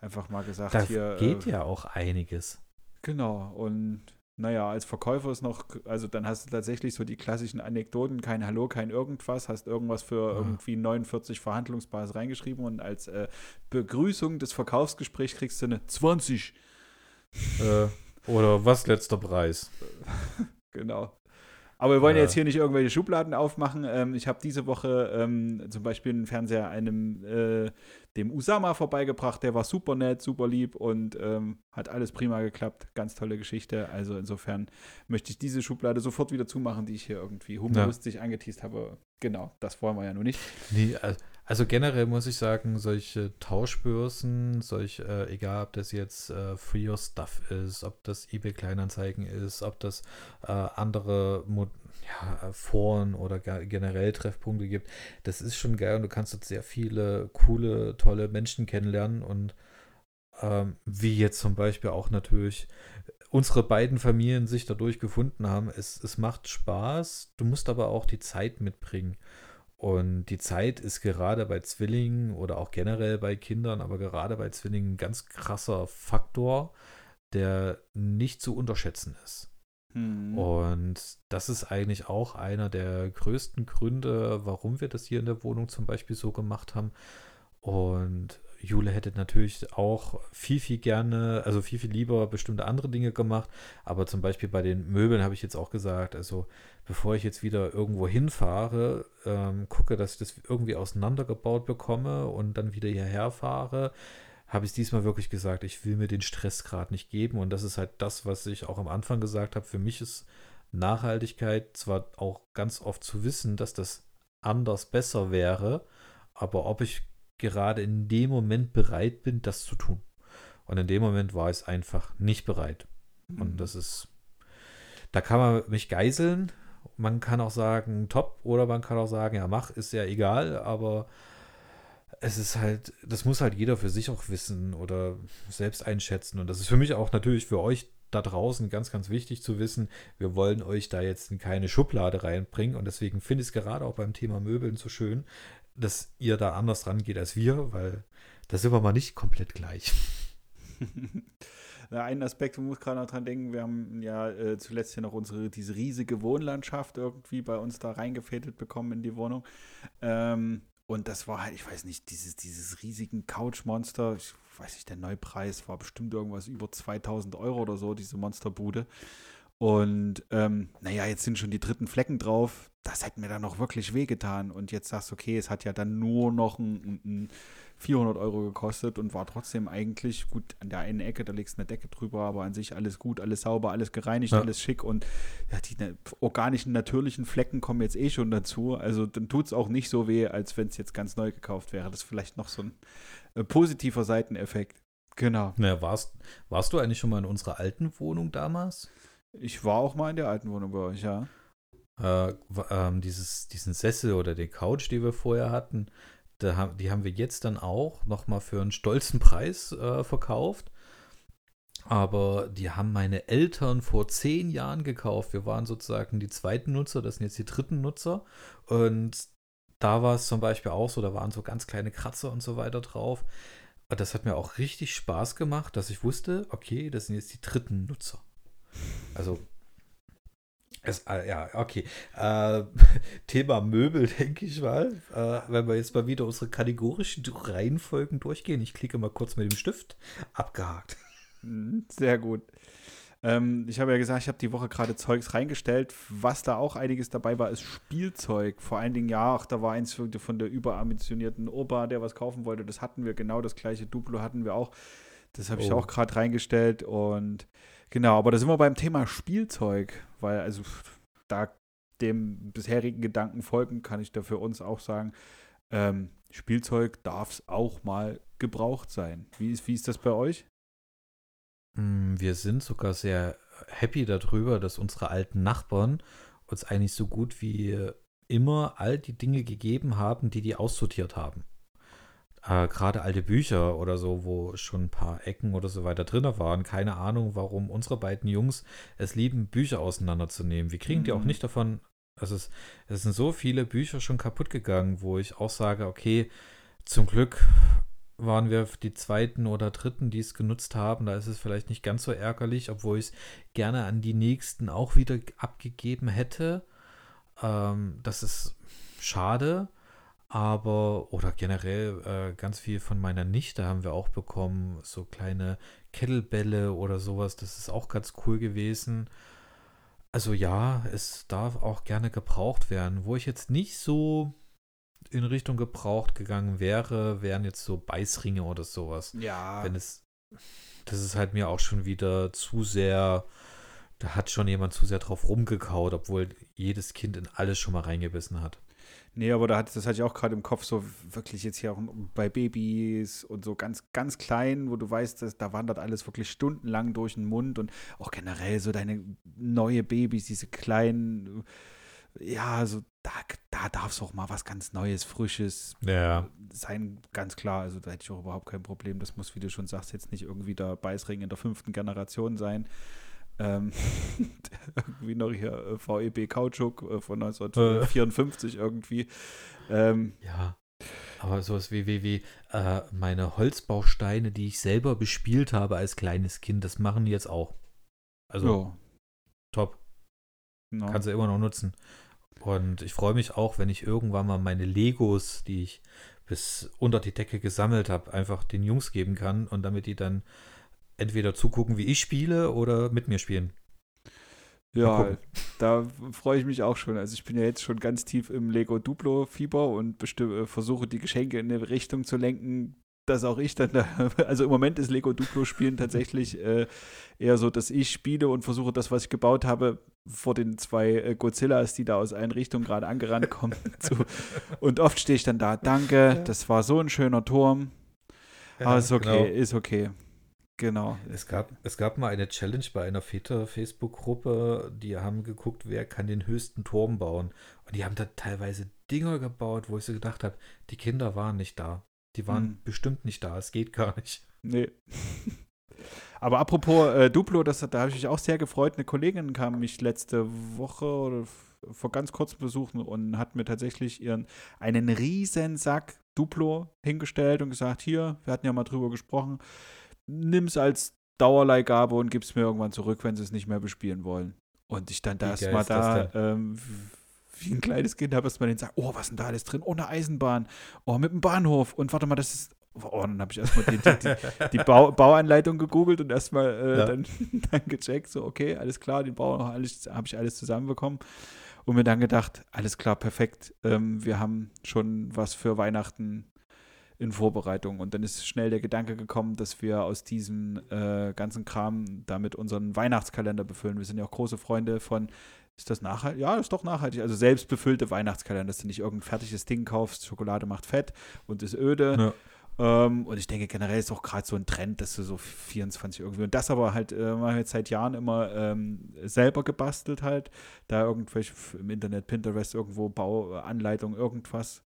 einfach mal gesagt, da hier. geht äh, ja auch einiges. Genau, und naja, als Verkäufer ist noch, also dann hast du tatsächlich so die klassischen Anekdoten, kein Hallo, kein irgendwas, hast irgendwas für ja. irgendwie 49 Verhandlungsbasis reingeschrieben und als äh, Begrüßung des Verkaufsgesprächs kriegst du eine 20. Äh, oder was letzter Preis? genau. Aber wir wollen ja. jetzt hier nicht irgendwelche Schubladen aufmachen. Ähm, ich habe diese Woche ähm, zum Beispiel einen Fernseher einem äh, dem Usama vorbeigebracht. Der war super nett, super lieb und ähm, hat alles prima geklappt. Ganz tolle Geschichte. Also insofern möchte ich diese Schublade sofort wieder zumachen, die ich hier irgendwie humoristisch ja. angeteased habe. Genau, das wollen wir ja nur nicht. Nee, also generell muss ich sagen, solche Tauschbörsen, solch, äh, egal ob das jetzt äh, Free Your Stuff ist, ob das eBay Kleinanzeigen ist, ob das äh, andere Mo ja, Foren oder generell Treffpunkte gibt, das ist schon geil und du kannst dort sehr viele coole, tolle Menschen kennenlernen und ähm, wie jetzt zum Beispiel auch natürlich unsere beiden Familien sich dadurch gefunden haben. Es, es macht Spaß, du musst aber auch die Zeit mitbringen. Und die Zeit ist gerade bei Zwillingen oder auch generell bei Kindern, aber gerade bei Zwillingen ein ganz krasser Faktor, der nicht zu unterschätzen ist. Mhm. Und das ist eigentlich auch einer der größten Gründe, warum wir das hier in der Wohnung zum Beispiel so gemacht haben. Und Jule hätte natürlich auch viel, viel gerne, also viel, viel lieber bestimmte andere Dinge gemacht. Aber zum Beispiel bei den Möbeln habe ich jetzt auch gesagt, also bevor ich jetzt wieder irgendwo hinfahre, ähm, gucke, dass ich das irgendwie auseinandergebaut bekomme und dann wieder hierher fahre, habe ich diesmal wirklich gesagt, ich will mir den Stress gerade nicht geben. Und das ist halt das, was ich auch am Anfang gesagt habe. Für mich ist Nachhaltigkeit zwar auch ganz oft zu wissen, dass das anders besser wäre, aber ob ich gerade in dem Moment bereit bin, das zu tun. Und in dem Moment war ich einfach nicht bereit. Und mhm. das ist, da kann man mich geiseln. Man kann auch sagen, top, oder man kann auch sagen, ja, mach, ist ja egal, aber es ist halt, das muss halt jeder für sich auch wissen oder selbst einschätzen. Und das ist für mich auch natürlich für euch da draußen ganz, ganz wichtig zu wissen. Wir wollen euch da jetzt in keine Schublade reinbringen. Und deswegen finde ich es gerade auch beim Thema Möbeln so schön, dass ihr da anders rangeht als wir, weil da sind wir mal nicht komplett gleich. Einen Aspekt, man muss gerade noch dran denken, wir haben ja äh, zuletzt ja noch unsere, diese riesige Wohnlandschaft irgendwie bei uns da reingefädelt bekommen in die Wohnung. Ähm, und das war halt, ich weiß nicht, dieses, dieses riesigen Couchmonster, ich weiß nicht, der Neupreis war bestimmt irgendwas über 2000 Euro oder so, diese Monsterbude. Und ähm, naja, jetzt sind schon die dritten Flecken drauf. Das hätte mir dann noch wirklich wehgetan. Und jetzt sagst du, okay, es hat ja dann nur noch ein, ein 400 Euro gekostet und war trotzdem eigentlich gut an der einen Ecke, da legst du eine Decke drüber, aber an sich alles gut, alles sauber, alles gereinigt, ja. alles schick und ja, die ne, organischen, natürlichen Flecken kommen jetzt eh schon dazu. Also dann tut es auch nicht so weh, als wenn es jetzt ganz neu gekauft wäre. Das ist vielleicht noch so ein äh, positiver Seiteneffekt. Genau. Naja, warst, warst du eigentlich schon mal in unserer alten Wohnung damals? Ich war auch mal in der alten Wohnung bei euch, ja. Äh, ähm, dieses, diesen Sessel oder die Couch, die wir vorher hatten, da, die haben wir jetzt dann auch nochmal für einen stolzen Preis äh, verkauft. Aber die haben meine Eltern vor zehn Jahren gekauft. Wir waren sozusagen die zweiten Nutzer, das sind jetzt die dritten Nutzer. Und da war es zum Beispiel auch so, da waren so ganz kleine Kratzer und so weiter drauf. Das hat mir auch richtig Spaß gemacht, dass ich wusste, okay, das sind jetzt die dritten Nutzer. Also es, äh, ja, okay. Äh, Thema Möbel, denke ich mal. Äh, wenn wir jetzt mal wieder unsere kategorischen Reihenfolgen durchgehen. Ich klicke mal kurz mit dem Stift. Abgehakt. Mhm, sehr gut. Ähm, ich habe ja gesagt, ich habe die Woche gerade Zeugs reingestellt. Was da auch einiges dabei war, ist Spielzeug. Vor allen Dingen, ja, ach, da war eins von der überambitionierten Opa, der was kaufen wollte. Das hatten wir genau, das gleiche Duplo hatten wir auch. Das habe ich oh. auch gerade reingestellt und Genau, aber da sind wir beim Thema Spielzeug, weil also da dem bisherigen Gedanken folgen, kann ich da für uns auch sagen, ähm, Spielzeug darf es auch mal gebraucht sein. Wie ist, wie ist das bei euch? Mm, wir sind sogar sehr happy darüber, dass unsere alten Nachbarn uns eigentlich so gut wie immer all die Dinge gegeben haben, die die aussortiert haben äh, gerade alte Bücher oder so, wo schon ein paar Ecken oder so weiter drin waren. Keine Ahnung, warum unsere beiden Jungs es lieben, Bücher auseinanderzunehmen. Wir kriegen mhm. die auch mhm. nicht davon. Also es, es sind so viele Bücher schon kaputt gegangen, wo ich auch sage, okay, zum Glück waren wir die zweiten oder dritten, die es genutzt haben. Da ist es vielleicht nicht ganz so ärgerlich, obwohl ich es gerne an die nächsten auch wieder abgegeben hätte. Ähm, das ist schade. Aber, oder generell äh, ganz viel von meiner Nichte haben wir auch bekommen, so kleine Kettlebälle oder sowas. Das ist auch ganz cool gewesen. Also ja, es darf auch gerne gebraucht werden. Wo ich jetzt nicht so in Richtung gebraucht gegangen wäre, wären jetzt so Beißringe oder sowas. Ja. Wenn es, das ist halt mir auch schon wieder zu sehr, da hat schon jemand zu sehr drauf rumgekaut, obwohl jedes Kind in alles schon mal reingebissen hat. Nee, aber da hat, das hatte ich auch gerade im Kopf, so wirklich jetzt hier auch bei Babys und so ganz, ganz klein, wo du weißt, dass, da wandert alles wirklich stundenlang durch den Mund und auch generell so deine neue Babys, diese kleinen, ja, so da, da darf es auch mal was ganz Neues, Frisches ja. sein, ganz klar. Also da hätte ich auch überhaupt kein Problem. Das muss, wie du schon sagst, jetzt nicht irgendwie der Beißring in der fünften Generation sein. Ähm, irgendwie noch hier äh, VEB Kautschuk äh, von 1954 irgendwie. Ähm, ja. Aber sowas wie, wie, wie äh, meine Holzbausteine, die ich selber bespielt habe als kleines Kind, das machen die jetzt auch. Also jo. top. No. Kannst du immer noch nutzen. Und ich freue mich auch, wenn ich irgendwann mal meine Legos, die ich bis unter die Decke gesammelt habe, einfach den Jungs geben kann und damit die dann entweder zugucken, wie ich spiele oder mit mir spielen. Ja, da freue ich mich auch schon. Also ich bin ja jetzt schon ganz tief im Lego Duplo-Fieber und äh, versuche die Geschenke in eine Richtung zu lenken, dass auch ich dann da, also im Moment ist Lego Duplo spielen tatsächlich äh, eher so, dass ich spiele und versuche das, was ich gebaut habe, vor den zwei äh, Godzillas, die da aus allen Richtungen gerade angerannt kommen. zu, und oft stehe ich dann da, danke, das war so ein schöner Turm. Ja, Aber ist okay, genau. ist okay. Genau. Es gab, es gab mal eine Challenge bei einer Väter-Facebook-Gruppe, die haben geguckt, wer kann den höchsten Turm bauen. Und die haben da teilweise Dinger gebaut, wo ich so gedacht habe, die Kinder waren nicht da. Die waren hm. bestimmt nicht da. Es geht gar nicht. Nee. Aber apropos äh, Duplo, das, da habe ich mich auch sehr gefreut. Eine Kollegin kam mich letzte Woche oder vor ganz kurzem besuchen und hat mir tatsächlich ihren einen riesen Sack Duplo hingestellt und gesagt, hier, wir hatten ja mal drüber gesprochen, nimm es als Dauerleihgabe und gib es mir irgendwann zurück, wenn sie es nicht mehr bespielen wollen. Und ich dann da erstmal da ähm, wie ein kleines Kind habe erstmal den sagt, oh, was ist denn da alles drin? Oh, eine Eisenbahn. Oh, mit dem Bahnhof. Und warte mal, das ist. Oh, dann habe ich erstmal die, die, die, die Bau, Bauanleitung gegoogelt und erstmal äh, ja. dann, dann gecheckt, so, okay, alles klar, den Bau habe ich alles zusammenbekommen. Und mir dann gedacht, alles klar, perfekt. Ähm, wir haben schon was für Weihnachten in Vorbereitung. Und dann ist schnell der Gedanke gekommen, dass wir aus diesem äh, ganzen Kram damit unseren Weihnachtskalender befüllen. Wir sind ja auch große Freunde von, ist das nachhaltig? Ja, ist doch nachhaltig. Also selbst befüllte Weihnachtskalender, dass du nicht irgendein fertiges Ding kaufst, Schokolade macht fett und ist öde. Ja. Ähm, und ich denke generell ist auch gerade so ein Trend, dass du so 24 irgendwie. Und das aber halt, äh, wir jetzt seit Jahren immer ähm, selber gebastelt halt. Da irgendwelche im Internet, Pinterest, irgendwo Bauanleitung, irgendwas.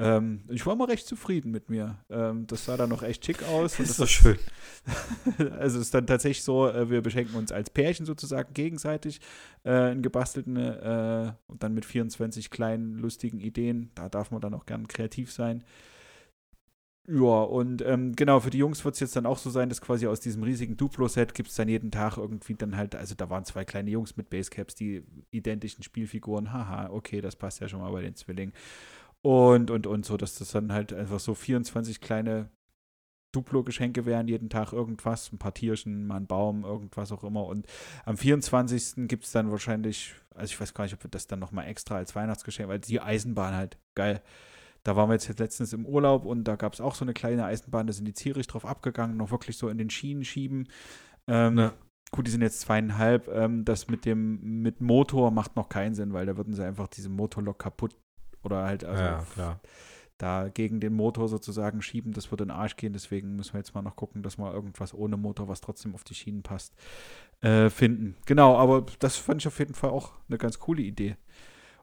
Ähm, ich war mal recht zufrieden mit mir. Ähm, das sah dann noch echt schick aus. Das ist doch schön. also es ist dann tatsächlich so, äh, wir beschenken uns als Pärchen sozusagen gegenseitig äh, einen gebastelten äh, und dann mit 24 kleinen lustigen Ideen. Da darf man dann auch gern kreativ sein. Ja, und ähm, genau, für die Jungs wird es jetzt dann auch so sein, dass quasi aus diesem riesigen Duplo-Set gibt es dann jeden Tag irgendwie dann halt, also da waren zwei kleine Jungs mit Basecaps, die identischen Spielfiguren. Haha, okay, das passt ja schon mal bei den Zwillingen und, und, und so, dass das dann halt einfach so 24 kleine Duplo-Geschenke wären, jeden Tag irgendwas, ein paar Tierchen, mal ein Baum, irgendwas auch immer. Und am 24. gibt es dann wahrscheinlich, also ich weiß gar nicht, ob wir das dann nochmal extra als Weihnachtsgeschenk, weil die Eisenbahn halt geil. Da waren wir jetzt letztens im Urlaub und da gab es auch so eine kleine Eisenbahn, da sind die Zierisch drauf abgegangen, noch wirklich so in den Schienen schieben. Ähm, ja. Gut, die sind jetzt zweieinhalb. Ähm, das mit dem mit Motor macht noch keinen Sinn, weil da würden sie einfach diese Motorlok kaputt oder halt also ja, klar. da gegen den Motor sozusagen schieben, das würde in den Arsch gehen. Deswegen müssen wir jetzt mal noch gucken, dass wir irgendwas ohne Motor, was trotzdem auf die Schienen passt, äh, finden. Genau, aber das fand ich auf jeden Fall auch eine ganz coole Idee.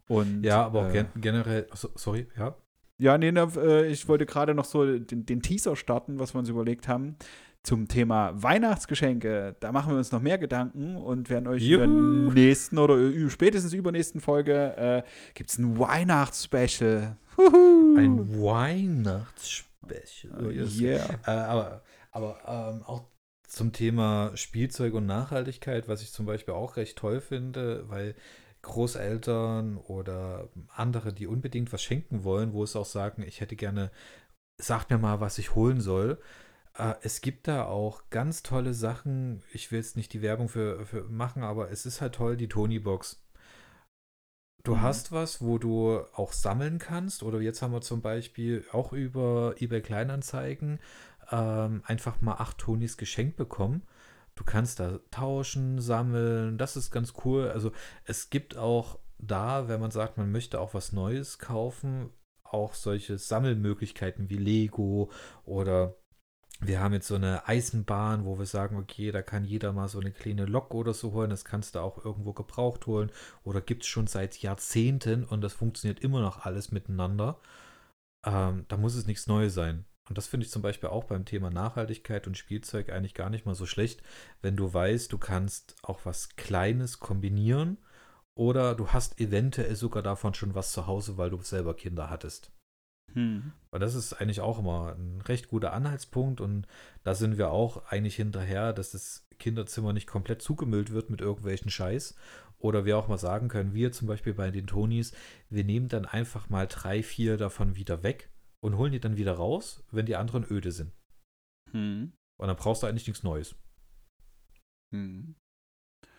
Und, ja, aber auch äh, generell, sorry, ja. Ja, nee, ne, äh, ich wollte gerade noch so den, den, Teaser starten, was wir uns überlegt haben zum Thema Weihnachtsgeschenke. Da machen wir uns noch mehr Gedanken und werden euch Juhu. in der nächsten oder spätestens übernächsten Folge äh, gibt es ein Weihnachtsspecial. Ein Weihnachtsspecial. Oh, yeah. Äh, aber aber ähm, auch zum Thema Spielzeug und Nachhaltigkeit, was ich zum Beispiel auch recht toll finde, weil Großeltern oder andere, die unbedingt was schenken wollen, wo es auch sagen, ich hätte gerne, sagt mir mal, was ich holen soll. Äh, es gibt da auch ganz tolle Sachen. Ich will jetzt nicht die Werbung für, für machen, aber es ist halt toll, die Tony-Box. Du mhm. hast was, wo du auch sammeln kannst. Oder jetzt haben wir zum Beispiel auch über eBay Kleinanzeigen ähm, einfach mal acht Tonys geschenkt bekommen. Du kannst da tauschen, sammeln. Das ist ganz cool. Also es gibt auch da, wenn man sagt, man möchte auch was Neues kaufen, auch solche Sammelmöglichkeiten wie Lego oder wir haben jetzt so eine Eisenbahn, wo wir sagen, okay, da kann jeder mal so eine kleine Lok oder so holen. Das kannst du auch irgendwo gebraucht holen. Oder gibt es schon seit Jahrzehnten und das funktioniert immer noch alles miteinander. Ähm, da muss es nichts Neues sein. Und das finde ich zum Beispiel auch beim Thema Nachhaltigkeit und Spielzeug eigentlich gar nicht mal so schlecht, wenn du weißt, du kannst auch was Kleines kombinieren oder du hast eventuell sogar davon schon was zu Hause, weil du selber Kinder hattest. Hm. Weil das ist eigentlich auch immer ein recht guter Anhaltspunkt und da sind wir auch eigentlich hinterher, dass das Kinderzimmer nicht komplett zugemüllt wird mit irgendwelchen Scheiß. Oder wir auch mal sagen können, wir zum Beispiel bei den Tonys, wir nehmen dann einfach mal drei, vier davon wieder weg und holen die dann wieder raus, wenn die anderen öde sind. Hm. Und dann brauchst du eigentlich nichts Neues. Hm.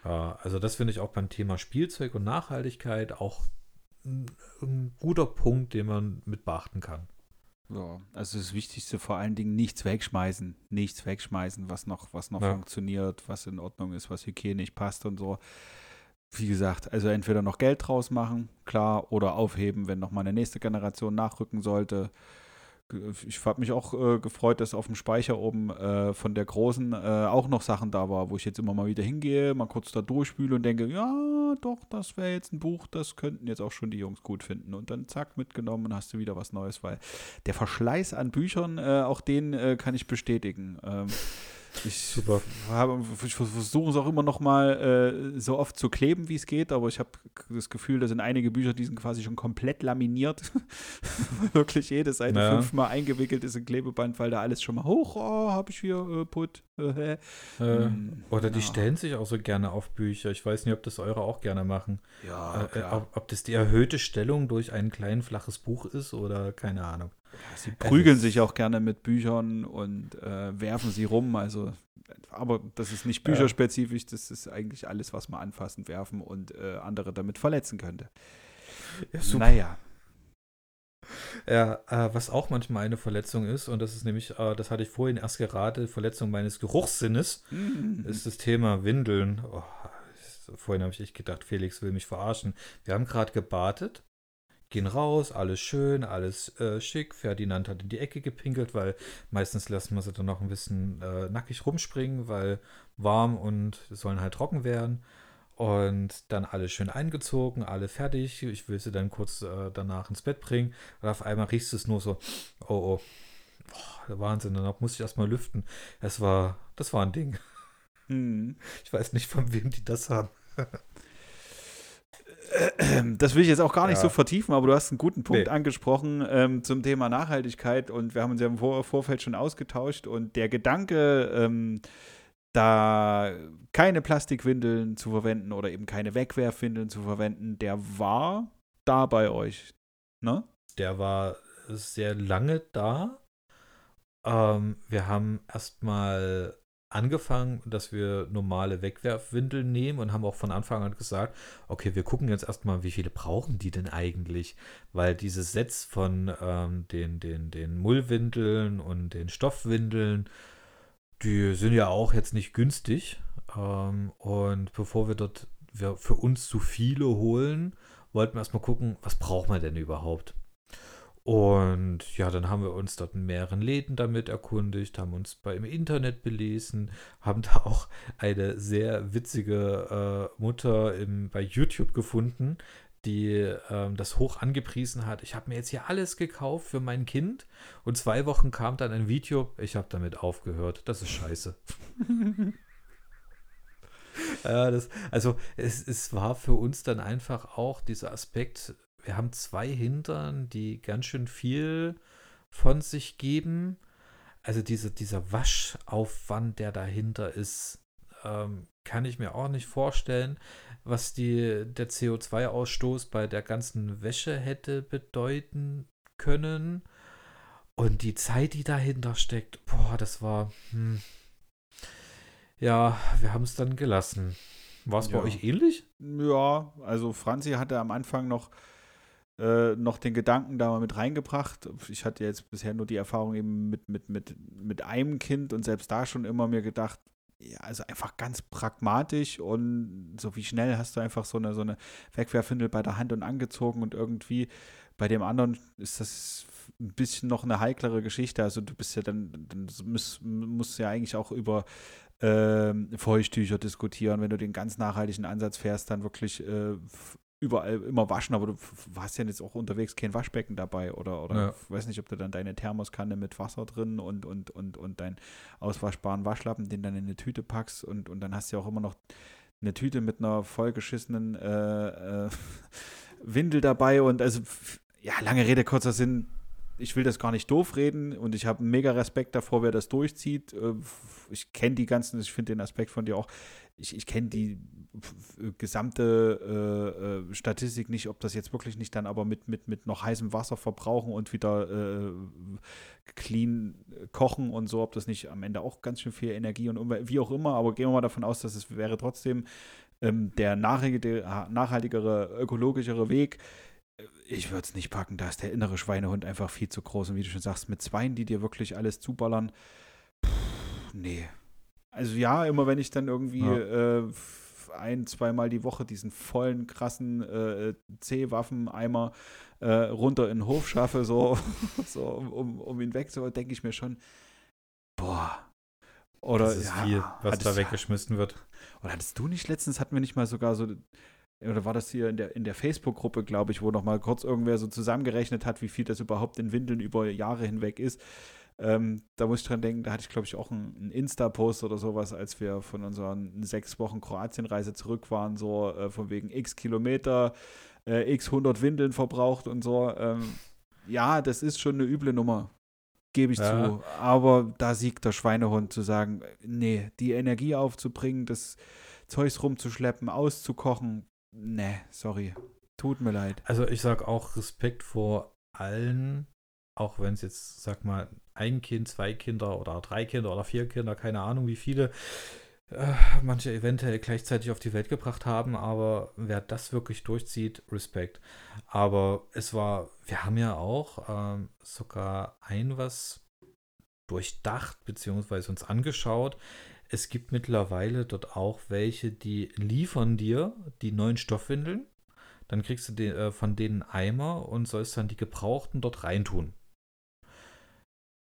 Also das finde ich auch beim Thema Spielzeug und Nachhaltigkeit auch ein, ein guter Punkt, den man mit beachten kann. Ja, also das Wichtigste vor allen Dingen nichts wegschmeißen. Nichts wegschmeißen, was noch, was noch Ja. funktioniert, was in Ordnung ist, was hygienisch passt und so. Wie gesagt, also entweder noch Geld draus machen, klar, oder aufheben, wenn noch mal eine nächste Generation nachrücken sollte. Ich habe mich auch äh, gefreut, dass auf dem Speicher oben äh, von der Großen äh, auch noch Sachen da war, wo ich jetzt immer mal wieder hingehe, mal kurz da durchspüle und denke, ja, doch, das wäre jetzt ein Buch, das könnten jetzt auch schon die Jungs gut finden. Und dann zack, mitgenommen und hast du wieder was Neues, weil der Verschleiß an Büchern, äh, auch den äh, kann ich bestätigen. Ähm, ich Super. habe- ich versuche es auch immer noch mal äh, so oft zu kleben, wie es geht, aber ich habe das Gefühl, da sind einige Bücher, die sind quasi schon komplett laminiert. Wirklich jede Seite Ja. fünfmal eingewickelt ist in Klebeband, weil da alles schon mal hoch, oh, habe ich hier äh, put. Äh, Äh, oder die ja. stellen sich auch so gerne auf Bücher. Ich weiß nicht, ob das eure auch gerne machen. Ja, äh, äh, klar. ob, ob das die erhöhte Stellung durch ein klein flaches Buch ist oder keine Ahnung. Sie prügeln sich auch gerne mit Büchern und äh, werfen sie rum. Also, aber das ist nicht bücherspezifisch, das ist eigentlich alles, was man anfassen, werfen und äh, andere damit verletzen könnte. Ja, Naja. Ja, äh, was auch manchmal eine Verletzung ist, und das ist nämlich, äh, das hatte ich vorhin erst gerade, Verletzung meines Geruchssinnes, Mhm. ist das Thema Windeln. Oh, vorhin habe ich echt gedacht, Felix will mich verarschen. Wir haben gerade gebadet, gehen raus, alles schön, alles äh, schick. Ferdinand hat in die Ecke gepinkelt, weil meistens lassen wir sie dann noch ein bisschen äh, nackig rumspringen, weil warm und sollen halt trocken werden. Und dann alles schön eingezogen, alle fertig. Ich will sie dann kurz äh, danach ins Bett bringen. Und auf einmal riechst du es nur so, oh oh. Boah, Wahnsinn, danach muss ich erstmal lüften. Das war, das war ein Ding. Mhm. Ich weiß nicht, von wem die das haben. Das will ich jetzt auch gar nicht Ja. so vertiefen, aber du hast einen guten Punkt Nee. angesprochen ähm, zum Thema Nachhaltigkeit und wir haben uns ja im Vor Vorfeld schon ausgetauscht und der Gedanke, ähm, da keine Plastikwindeln zu verwenden oder eben keine Wegwerfwindeln zu verwenden, der war da bei euch. Ne? Der war sehr lange da. Ähm, wir haben erstmal angefangen, dass wir normale Wegwerfwindeln nehmen und haben auch von Anfang an gesagt, okay, wir gucken jetzt erstmal, wie viele brauchen die denn eigentlich? Weil diese Sets von ähm, den, den, den Mullwindeln und den Stoffwindeln, die sind ja auch jetzt nicht günstig. Ähm, und bevor wir dort wir für uns zu viele holen, wollten wir erstmal gucken, was braucht man denn überhaupt? Und ja, dann haben wir uns dort in mehreren Läden damit erkundigt, haben uns bei, im Internet belesen, haben da auch eine sehr witzige äh, Mutter im, bei YouTube gefunden, die ähm, das hoch angepriesen hat. Ich habe mir jetzt hier alles gekauft für mein Kind und zwei Wochen kam dann ein Video, ich habe damit aufgehört. Das ist scheiße. Ja, das, also es, es war für uns dann einfach auch dieser Aspekt, wir haben zwei Hintern, die ganz schön viel von sich geben. Also diese, dieser Waschaufwand, der dahinter ist, ähm, kann ich mir auch nicht vorstellen, was die, der CO2-Ausstoß bei der ganzen Wäsche hätte bedeuten können. Und die Zeit, die dahinter steckt, boah, das war, hm, ja, wir haben es dann gelassen. War es bei Ja. euch ähnlich? Ja, also Franzi hatte am Anfang noch, äh, noch den Gedanken da mal mit reingebracht. Ich hatte jetzt bisher nur die Erfahrung eben mit, mit, mit, mit einem Kind und selbst da schon immer mir gedacht, ja, also einfach ganz pragmatisch und so wie schnell hast du einfach so eine, so eine Wegwerfwindel bei der Hand und angezogen und irgendwie bei dem anderen ist das ein bisschen noch eine heiklere Geschichte. Also du bist ja dann, dann musst, musst ja eigentlich auch über ähm, Feuchttücher diskutieren. Wenn du den ganz nachhaltigen Ansatz fährst, dann wirklich äh, überall immer waschen, aber du hast ja jetzt auch unterwegs kein Waschbecken dabei oder, oder Ja. ich weiß nicht, ob du dann deine Thermoskanne mit Wasser drin und, und, und, und deinen auswaschbaren Waschlappen, den dann in eine Tüte packst und, und dann hast du ja auch immer noch eine Tüte mit einer vollgeschissenen äh, äh, Windel dabei und also ja, lange Rede, kurzer Sinn, ich will das gar nicht doof reden und ich habe mega Respekt davor, wer das durchzieht. Äh, ich kenne die ganzen, ich finde den Aspekt von dir auch, ich, ich kenne die gesamte äh, äh, Statistik nicht, ob das jetzt wirklich nicht dann aber mit, mit, mit noch heißem Wasser verbrauchen und wieder äh, clean kochen und so, ob das nicht am Ende auch ganz schön viel Energie und wie auch immer, aber gehen wir mal davon aus, dass es wäre trotzdem ähm, der nachhaltigere, ökologischere Weg ich würde es nicht packen, da ist der innere Schweinehund einfach viel zu groß. Und wie du schon sagst, mit Zweien, die dir wirklich alles zuballern, pff, nee. Also ja, immer wenn ich dann irgendwie ja. äh, ein, zweimal die Woche diesen vollen, krassen äh, C-Waffeneimer äh, runter in den Hof schaffe, so, so um, um ihn weg, so denke ich mir schon, boah. Oder das ist ja, viel, was da weggeschmissen wird. Oder hattest du nicht letztens, hatten wir nicht mal sogar so oder war das hier in der, in der Facebook-Gruppe, glaube ich, wo noch mal kurz irgendwer so zusammengerechnet hat, wie viel das überhaupt in Windeln über Jahre hinweg ist. Ähm, da muss ich dran denken, da hatte ich, glaube ich, auch einen Insta-Post oder sowas, als wir von unserer sechs Wochen Kroatien-Reise zurück waren, so äh, von wegen x Kilometer, äh, x 100 Windeln verbraucht und so. Ähm, ja, das ist schon eine üble Nummer, gebe ich ja. zu. Aber da siegt der Schweinehund zu sagen, nee, die Energie aufzubringen, das Zeugs rumzuschleppen, auszukochen, nee, sorry. Tut mir leid. Also ich sag auch Respekt vor allen, auch wenn es jetzt, sag mal, ein Kind, zwei Kinder oder drei Kinder oder vier Kinder, keine Ahnung wie viele, äh, manche eventuell gleichzeitig auf die Welt gebracht haben, aber wer das wirklich durchzieht, Respekt. Aber es war, wir haben ja auch ähm, sogar ein was durchdacht, beziehungsweise uns angeschaut. Es gibt mittlerweile dort auch welche, die liefern dir die neuen Stoffwindeln. Dann kriegst du die, äh, von denen Eimer und sollst dann die gebrauchten dort reintun.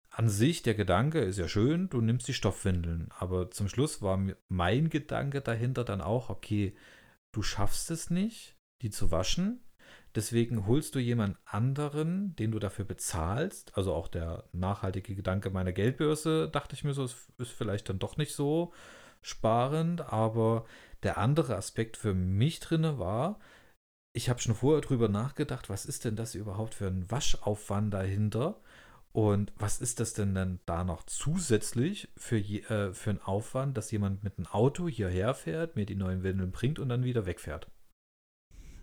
An sich, der Gedanke ist ja schön, du nimmst die Stoffwindeln. Aber zum Schluss war mein Gedanke dahinter dann auch, okay, du schaffst es nicht, die zu waschen. Deswegen holst du jemand anderen, den du dafür bezahlst. Also auch der nachhaltige Gedanke meiner Geldbörse, dachte ich mir so, ist, vielleicht dann doch nicht so sparend. Aber der andere Aspekt für mich drinne war, ich habe schon vorher drüber nachgedacht, was ist denn das überhaupt für ein Waschaufwand dahinter? Und was ist das denn dann da noch zusätzlich für, äh, für einen Aufwand, dass jemand mit einem Auto hierher fährt, mir die neuen Windeln bringt und dann wieder wegfährt?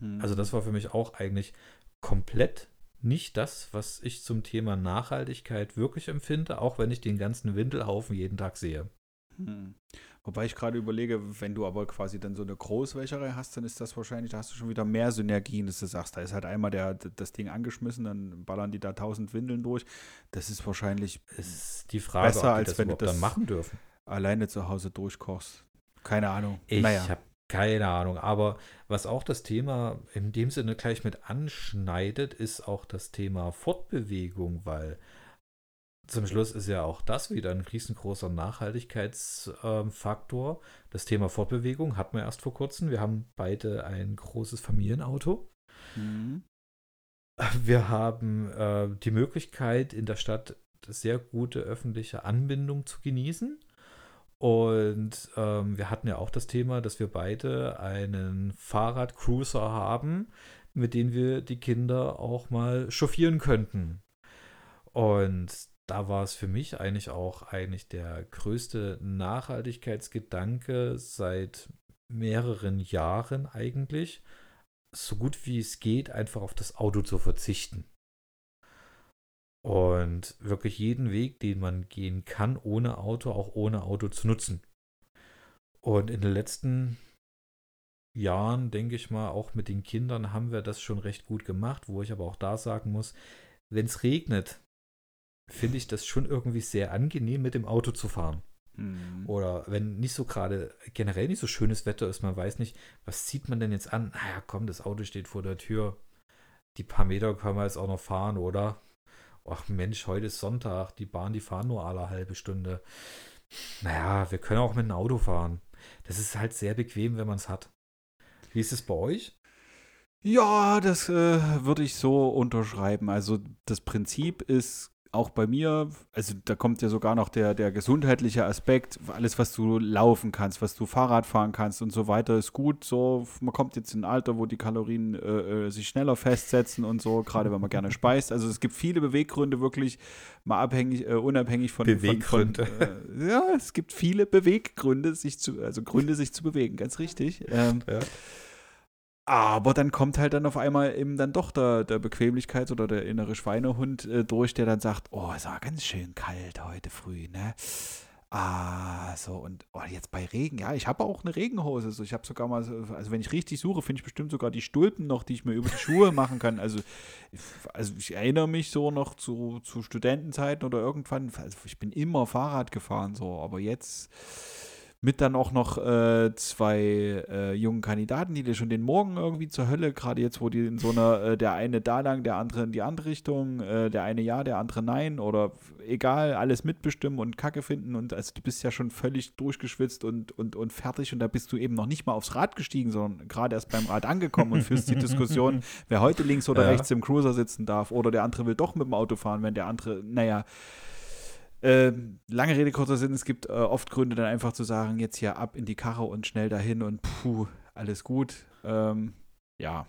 Hm. Also das war für mich auch eigentlich komplett nicht das, was ich zum Thema Nachhaltigkeit wirklich empfinde, auch wenn ich den ganzen Windelhaufen jeden Tag sehe. Hm. Wobei ich gerade überlege, wenn du aber quasi dann so eine Großwäscherei hast, dann ist das wahrscheinlich, da hast du schon wieder mehr Synergien, dass du sagst, da ist halt einmal der, das Ding angeschmissen, dann ballern die da tausend Windeln durch. Das ist wahrscheinlich ist die Frage, besser, als das wenn du das dann machen dürfen. alleine zu Hause durchkochst. Keine Ahnung. Ich naja. habe keine Ahnung, aber was auch das Thema in dem Sinne gleich mit anschneidet, ist auch das Thema Fortbewegung, weil zum Schluss ist ja auch das wieder ein riesengroßer Nachhaltigkeitsfaktor. das Thema Fortbewegung hatten wir erst vor kurzem. Wir haben beide ein großes Familienauto. Mhm. Wir haben äh, die Möglichkeit, in der Stadt sehr gute öffentliche Anbindung zu genießen. Und ähm, wir hatten ja auch das Thema, dass wir beide einen Fahrradcruiser haben, mit dem wir die Kinder auch mal chauffieren könnten. Und da war es für mich eigentlich auch eigentlich der größte Nachhaltigkeitsgedanke seit mehreren Jahren eigentlich, so gut wie es geht, einfach auf das Auto zu verzichten. Und wirklich jeden Weg, den man gehen kann, ohne Auto, auch ohne Auto zu nutzen. Und in den letzten Jahren, denke ich mal, auch mit den Kindern haben wir das schon recht gut gemacht, wo ich aber auch da sagen muss, wenn es regnet, finde ich das schon irgendwie sehr angenehm, mit dem Auto zu fahren. Mhm. Oder wenn nicht so gerade generell nicht so schönes Wetter ist, man weiß nicht, was zieht man denn jetzt an? Naja, komm, das Auto steht vor der Tür. Die paar Meter können wir jetzt auch noch fahren, oder? Ach Mensch, heute ist Sonntag, die Bahn, die fahren nur alle halbe Stunde. Naja, wir können auch mit dem Auto fahren. Das ist halt sehr bequem, wenn man es hat. Wie ist es bei euch? Ja, das äh, würde ich so unterschreiben. Also das Prinzip ist auch bei mir, also da kommt ja sogar noch der, der gesundheitliche Aspekt, alles, was du laufen kannst, was du Fahrrad fahren kannst und so weiter, ist gut. So, man kommt jetzt in ein Alter, wo die Kalorien äh, äh sich schneller festsetzen und so, gerade wenn man gerne speist. Also es gibt viele Beweggründe, wirklich mal abhängig, äh, unabhängig von Beweggründe. Von, von, äh, ja, es gibt viele Beweggründe, sich zu, also Gründe, sich zu bewegen, ganz richtig. Ähm, ja. Aber dann kommt halt dann auf einmal eben dann doch der, der Bequemlichkeit oder der innere Schweinehund äh, durch, der dann sagt, oh, es war ganz schön kalt heute früh, ne? Ah, so und oh, jetzt bei Regen, ja, ich habe auch eine Regenhose. So, ich habe sogar mal, also wenn ich richtig suche, finde ich bestimmt sogar die Stulpen noch, die ich mir über die Schuhe machen kann. Also, also ich erinnere mich so noch zu, zu Studentenzeiten oder irgendwann, also ich bin immer Fahrrad gefahren, so, aber jetzt mit dann auch noch äh, zwei äh, jungen Kandidaten, die dir schon den Morgen irgendwie zur Hölle, gerade jetzt, wo die in so einer, äh, der eine da lang, der andere in die andere Richtung, äh, der eine ja, der andere nein oder egal, alles mitbestimmen und Kacke finden und also du bist ja schon völlig durchgeschwitzt und, und, und fertig und da bist du eben noch nicht mal aufs Rad gestiegen, sondern gerade erst beim Rad angekommen und führst die Diskussion, wer heute links oder ja. rechts im Cruiser sitzen darf oder der andere will doch mit dem Auto fahren, wenn der andere, naja, äh, lange Rede, kurzer Sinn, es gibt äh, oft Gründe, dann einfach zu sagen, jetzt hier ab in die Karre und schnell dahin und puh, alles gut. Ähm, ja.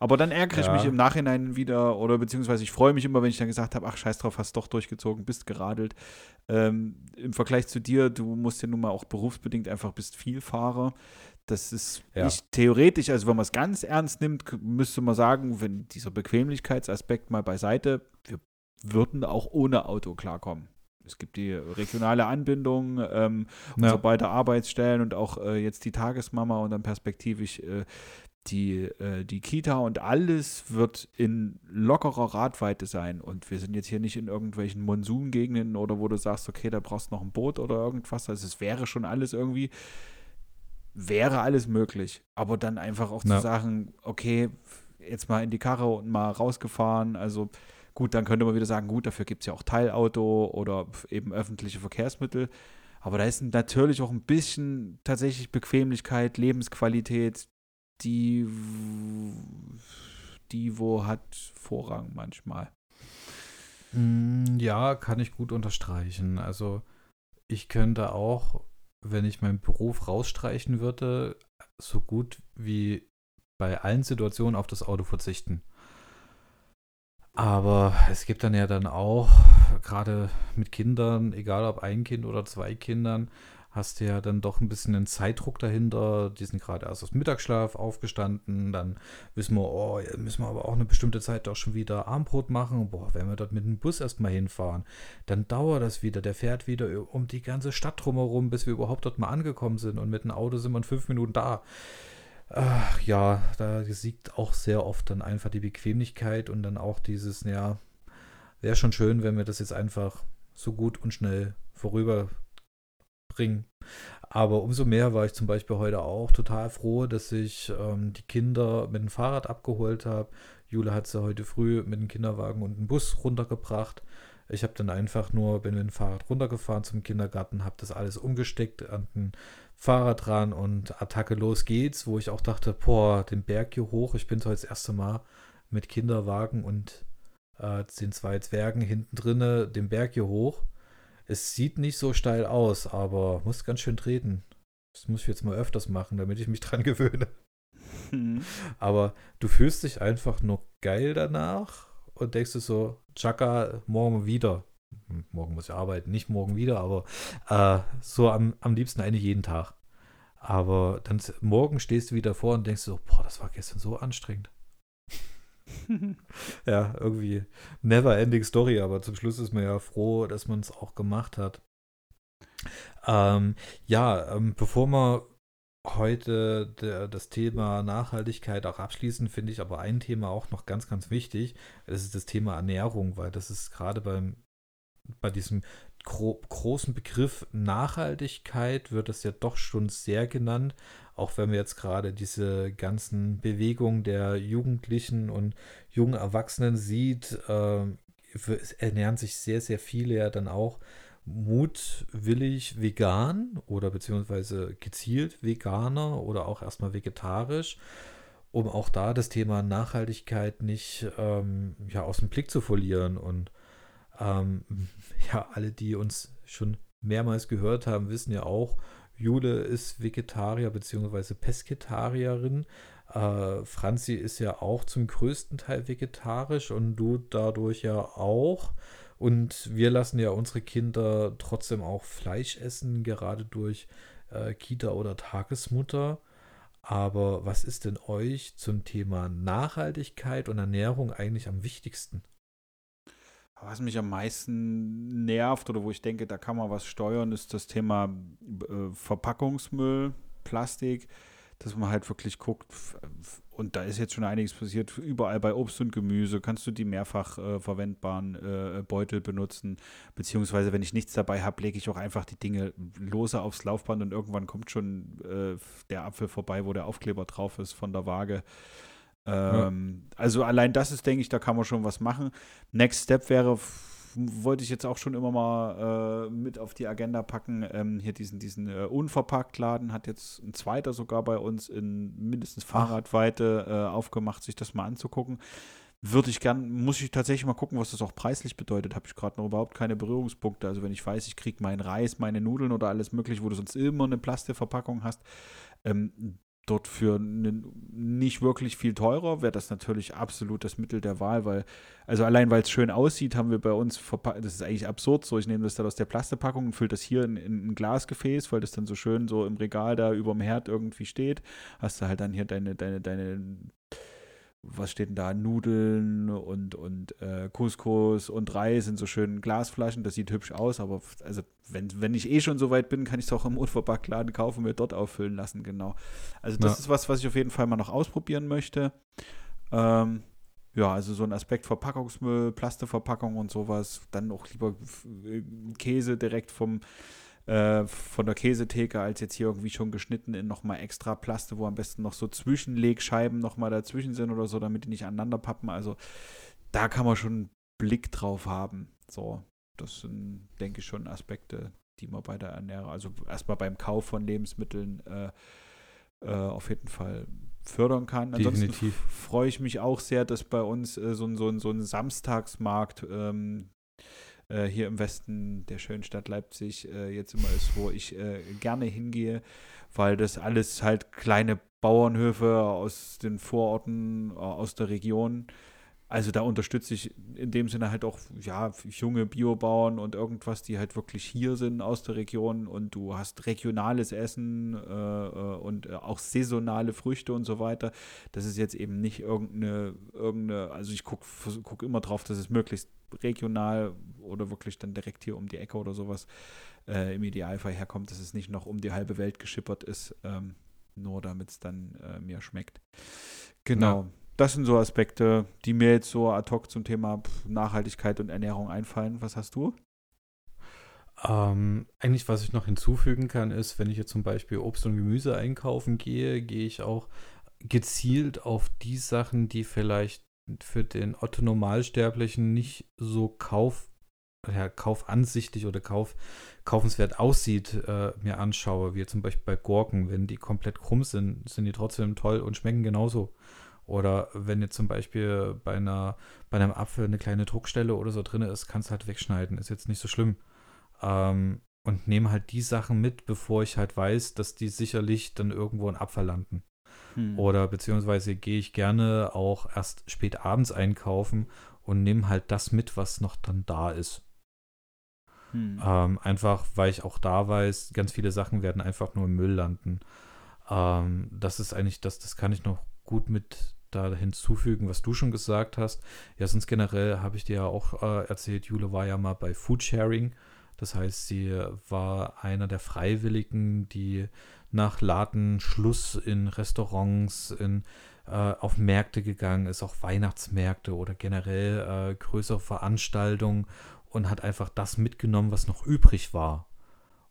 Aber dann ärgere ja. ich mich im Nachhinein wieder oder beziehungsweise ich freue mich immer, wenn ich dann gesagt habe, ach scheiß drauf, hast doch durchgezogen, bist geradelt. Ähm, Im Vergleich zu dir, du musst ja nun mal auch berufsbedingt einfach bist Vielfahrer. Das ist ja. nicht theoretisch, also wenn man es ganz ernst nimmt, müsste man sagen, wenn dieser Bequemlichkeitsaspekt mal beiseite, wir würden auch ohne Auto klarkommen. Es gibt die regionale Anbindung ähm, ja. beide Arbeitsstellen und auch äh, jetzt die Tagesmama und dann perspektivisch äh, die, äh, die Kita und alles wird in lockerer Radweite sein. Und wir sind jetzt hier nicht in irgendwelchen Monsungegenden oder wo du sagst, okay, da brauchst du noch ein Boot oder irgendwas. Also es wäre schon alles irgendwie, wäre alles möglich. Aber dann einfach auch ja. zu sagen, okay, jetzt mal in die Karre und mal rausgefahren. Also Gut, dann könnte man wieder sagen, gut, dafür gibt es ja auch Teilauto oder eben öffentliche Verkehrsmittel. Aber da ist natürlich auch ein bisschen tatsächlich Bequemlichkeit, Lebensqualität, die, die wo hat Vorrang manchmal. Mm, ja, kann ich gut unterstreichen. Also ich könnte auch, wenn ich meinen Beruf rausstreichen würde, so gut wie bei allen Situationen auf das Auto verzichten. Aber es gibt dann ja dann auch, gerade mit Kindern, egal ob ein Kind oder zwei Kindern, hast du ja dann doch ein bisschen einen Zeitdruck dahinter. Die sind gerade erst aus dem Mittagsschlaf aufgestanden. Dann wissen wir, oh, müssen wir aber auch eine bestimmte Zeit auch schon wieder Armbrot machen. Boah, wenn wir dort mit dem Bus erstmal hinfahren, dann dauert das wieder. Der fährt wieder um die ganze Stadt drumherum, bis wir überhaupt dort mal angekommen sind. Und mit dem Auto sind wir in fünf Minuten da. Ach, ja, da siegt auch sehr oft dann einfach die Bequemlichkeit und dann auch dieses, ja, wäre schon schön, wenn wir das jetzt einfach so gut und schnell vorüberbringen. Aber umso mehr war ich zum Beispiel heute auch total froh, dass ich ähm, die Kinder mit dem Fahrrad abgeholt habe. Jule hat sie heute früh mit dem Kinderwagen und dem Bus runtergebracht. Ich habe dann einfach nur, bin mit dem Fahrrad runtergefahren zum Kindergarten, habe das alles umgesteckt an den Fahrrad dran und Attacke los geht's, wo ich auch dachte, boah, den Berg hier hoch, ich bin so das erste Mal mit Kinderwagen und äh, den zwei Zwergen hinten drinne den Berg hier hoch. Es sieht nicht so steil aus, aber muss ganz schön treten. Das muss ich jetzt mal öfters machen, damit ich mich dran gewöhne. Mhm. Aber du fühlst dich einfach nur geil danach und denkst du so, Chaka, morgen wieder morgen muss ich arbeiten, nicht morgen wieder, aber äh, so am, am liebsten eigentlich jeden Tag. Aber dann morgen stehst du wieder vor und denkst so, boah, das war gestern so anstrengend. ja, irgendwie never ending story, aber zum Schluss ist man ja froh, dass man es auch gemacht hat. Ähm, ja, ähm, bevor wir heute der, das Thema Nachhaltigkeit auch abschließen, finde ich aber ein Thema auch noch ganz, ganz wichtig. Das ist das Thema Ernährung, weil das ist gerade beim bei diesem gro großen Begriff Nachhaltigkeit wird es ja doch schon sehr genannt, auch wenn wir jetzt gerade diese ganzen Bewegungen der Jugendlichen und jungen Erwachsenen sieht, äh, ernähren sich sehr, sehr viele ja dann auch mutwillig vegan oder beziehungsweise gezielt Veganer oder auch erstmal vegetarisch, um auch da das Thema Nachhaltigkeit nicht ähm, ja, aus dem Blick zu verlieren und Ähm, ja, alle, die uns schon mehrmals gehört haben, wissen ja auch, Jule ist Vegetarier bzw. Pesketarierin. Äh, Franzi ist ja auch zum größten Teil vegetarisch und du dadurch ja auch. Und wir lassen ja unsere Kinder trotzdem auch Fleisch essen, gerade durch äh, Kita oder Tagesmutter. Aber was ist denn euch zum Thema Nachhaltigkeit und Ernährung eigentlich am wichtigsten? Was mich am meisten nervt oder wo ich denke, da kann man was steuern, ist das Thema äh, Verpackungsmüll, Plastik, dass man halt wirklich guckt, und da ist jetzt schon einiges passiert, überall bei Obst und Gemüse kannst du die mehrfach äh, verwendbaren äh, Beutel benutzen, beziehungsweise wenn ich nichts dabei habe, lege ich auch einfach die Dinge lose aufs Laufband und irgendwann kommt schon äh, der Apfel vorbei, wo der Aufkleber drauf ist von der Waage. Ähm, ja. Also allein das ist, denke ich, da kann man schon was machen. Next Step wäre, wollte ich jetzt auch schon immer mal äh, mit auf die Agenda packen. Ähm, hier diesen, diesen äh, Unverpacktladen hat jetzt ein zweiter sogar bei uns in mindestens Fahrradweite äh, aufgemacht, sich das mal anzugucken. Würde ich gern, muss ich tatsächlich mal gucken, was das auch preislich bedeutet. Habe ich gerade noch überhaupt keine Berührungspunkte. Also wenn ich weiß, ich kriege meinen Reis, meine Nudeln oder alles mögliche, wo du sonst immer eine Plastikverpackung hast, ähm, dort für nicht wirklich viel teurer wäre das natürlich absolut das Mittel der Wahl, weil, also allein weil es schön aussieht, haben wir bei uns verpackt, das ist eigentlich absurd so, ich nehme das dann aus der Plastikpackung und fülle das hier in, in, ein Glasgefäß, weil das dann so schön so im Regal da über dem Herd irgendwie steht, hast du halt dann hier deine, deine, deine was steht denn da? Nudeln und, und äh, Couscous und Reis in so schönen Glasflaschen. Das sieht hübsch aus, aber also wenn, wenn ich eh schon so weit bin, kann ich es auch im Unverpacktladen kaufen und mir dort auffüllen lassen, genau. Also das ja. ist was, was ich auf jeden Fall mal noch ausprobieren möchte. Ähm, ja, also so ein Aspekt Verpackungsmüll, Plastikverpackung und sowas. Dann auch lieber äh, Käse direkt vom äh, von der Käsetheke als jetzt hier irgendwie schon geschnitten in nochmal extra Plaste, wo am besten noch so Zwischenlegscheiben nochmal dazwischen sind oder so, damit die nicht aneinander pappen. Also da kann man schon einen Blick drauf haben. So, das sind, denke ich, schon Aspekte, die man bei der Ernährung, also erstmal beim Kauf von Lebensmitteln äh, äh, auf jeden Fall fördern kann. Ansonsten freue ich mich auch sehr, dass bei uns äh, so, so, so ein Samstagsmarkt ähm, äh, hier im Westen der schönen Stadt Leipzig äh, jetzt immer ist, wo ich äh, gerne hingehe, weil das alles halt kleine Bauernhöfe aus den Vororten, äh, aus der Region also da unterstütze ich in dem Sinne halt auch ja junge Biobauern und irgendwas, die halt wirklich hier sind aus der Region und du hast regionales Essen äh, äh und äh, auch saisonale Früchte und so weiter. Das ist jetzt eben nicht irgendeine, irgendeine also ich gucke guck immer drauf, dass es möglichst regional oder wirklich dann direkt hier um die Ecke oder sowas äh, im Idealfall herkommt, dass es nicht noch um die halbe Welt geschippert ist, ähm, nur damit es dann äh, mir schmeckt. Genau. Ja das sind so Aspekte, die mir jetzt so ad hoc zum Thema Nachhaltigkeit und Ernährung einfallen. Was hast du? Ähm, eigentlich, was ich noch hinzufügen kann, ist, wenn ich jetzt zum Beispiel Obst und Gemüse einkaufen gehe, gehe ich auch gezielt auf die Sachen, die vielleicht für den Otto Normalsterblichen nicht so kauf, ja, kaufansichtlich oder kauf, kaufenswert aussieht, äh, mir anschaue, wie zum Beispiel bei Gurken. Wenn die komplett krumm sind, sind die trotzdem toll und schmecken genauso. Oder wenn jetzt zum Beispiel bei, einer, bei einem Apfel eine kleine Druckstelle oder so drin ist, kannst du halt wegschneiden. Ist jetzt nicht so schlimm. Ähm, und nehme halt die Sachen mit, bevor ich halt weiß, dass die sicherlich dann irgendwo in Apfel landen. Hm. Oder beziehungsweise gehe ich gerne auch erst spät abends einkaufen und nehme halt das mit, was noch dann da ist. Hm. Ähm, einfach, weil ich auch da weiß, ganz viele Sachen werden einfach nur im Müll landen. Ähm, das ist eigentlich das, das kann ich noch gut mit da hinzufügen, was du schon gesagt hast. Ja, sonst generell habe ich dir ja auch äh, erzählt, Jule war ja mal bei Foodsharing. Das heißt, sie war einer der Freiwilligen, die nach Ladenschluss in Restaurants, in, äh, auf Märkte gegangen ist, auch Weihnachtsmärkte oder generell äh, größere Veranstaltungen und hat einfach das mitgenommen, was noch übrig war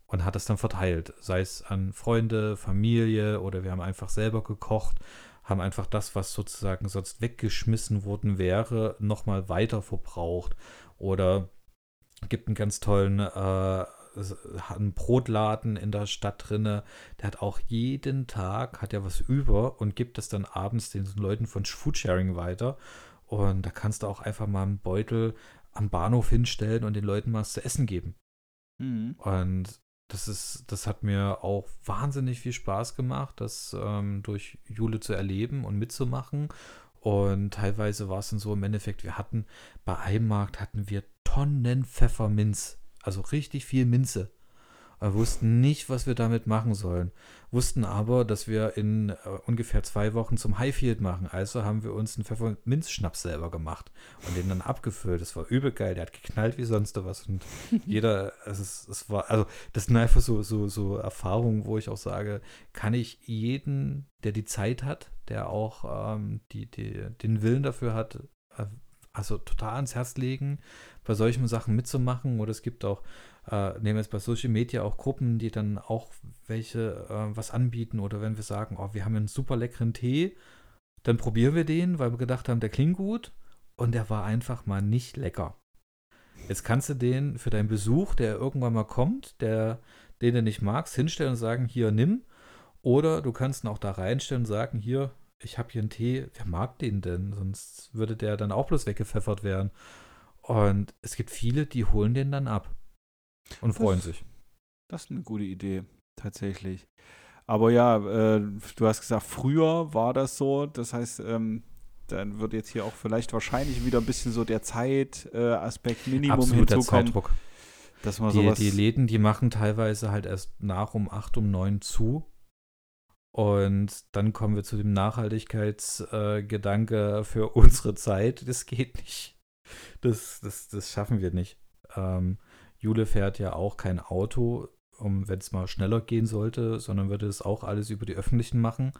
und hat es dann verteilt, sei es an Freunde, Familie oder wir haben einfach selber gekocht haben einfach das, was sozusagen sonst weggeschmissen worden wäre, nochmal weiter verbraucht. Oder gibt einen ganz tollen äh, einen Brotladen in der Stadt drinne, der hat auch jeden Tag, hat er was über und gibt es dann abends den Leuten von Foodsharing weiter. Und da kannst du auch einfach mal einen Beutel am Bahnhof hinstellen und den Leuten mal was zu essen geben. Mhm. Und das ist, das hat mir auch wahnsinnig viel Spaß gemacht, das ähm, durch Jule zu erleben und mitzumachen. Und teilweise war es dann so im Endeffekt, wir hatten bei einem Markt hatten wir Tonnen Pfefferminz, also richtig viel Minze. Wir wussten nicht, was wir damit machen sollen. Wussten aber, dass wir in äh, ungefähr zwei Wochen zum Highfield machen. Also haben wir uns einen Pfefferminzschnaps selber gemacht und den dann abgefüllt. Das war übel geil. Der hat geknallt wie sonst was. Und jeder, es, ist, es war, also das sind einfach so, so, so Erfahrungen, wo ich auch sage, kann ich jeden, der die Zeit hat, der auch ähm, die, die, den Willen dafür hat, äh, also total ans Herz legen, bei solchen Sachen mitzumachen. Oder es gibt auch äh, nehmen jetzt bei Social Media auch Gruppen, die dann auch welche äh, was anbieten oder wenn wir sagen, oh, wir haben einen super leckeren Tee, dann probieren wir den, weil wir gedacht haben, der klingt gut und der war einfach mal nicht lecker. Jetzt kannst du den für deinen Besuch, der irgendwann mal kommt, der, den du nicht magst, hinstellen und sagen, hier, nimm. Oder du kannst ihn auch da reinstellen und sagen, hier, ich habe hier einen Tee, wer mag den denn? Sonst würde der dann auch bloß weggepfeffert werden. Und es gibt viele, die holen den dann ab. Und freuen das, sich. Das ist eine gute Idee, tatsächlich. Aber ja, äh, du hast gesagt, früher war das so. Das heißt, ähm, dann wird jetzt hier auch vielleicht wahrscheinlich wieder ein bisschen so der Zeitaspekt äh, Minimum Absoluter hinzukommen. Zeitdruck. Dass man Die, sowas die Läden, die machen teilweise halt erst nach um 8, um 9 zu. Und dann kommen wir zu dem Nachhaltigkeitsgedanke äh, für unsere Zeit. Das geht nicht. Das, das, das schaffen wir nicht. Ähm, Jule fährt ja auch kein Auto, um wenn es mal schneller gehen sollte, sondern würde es auch alles über die öffentlichen machen.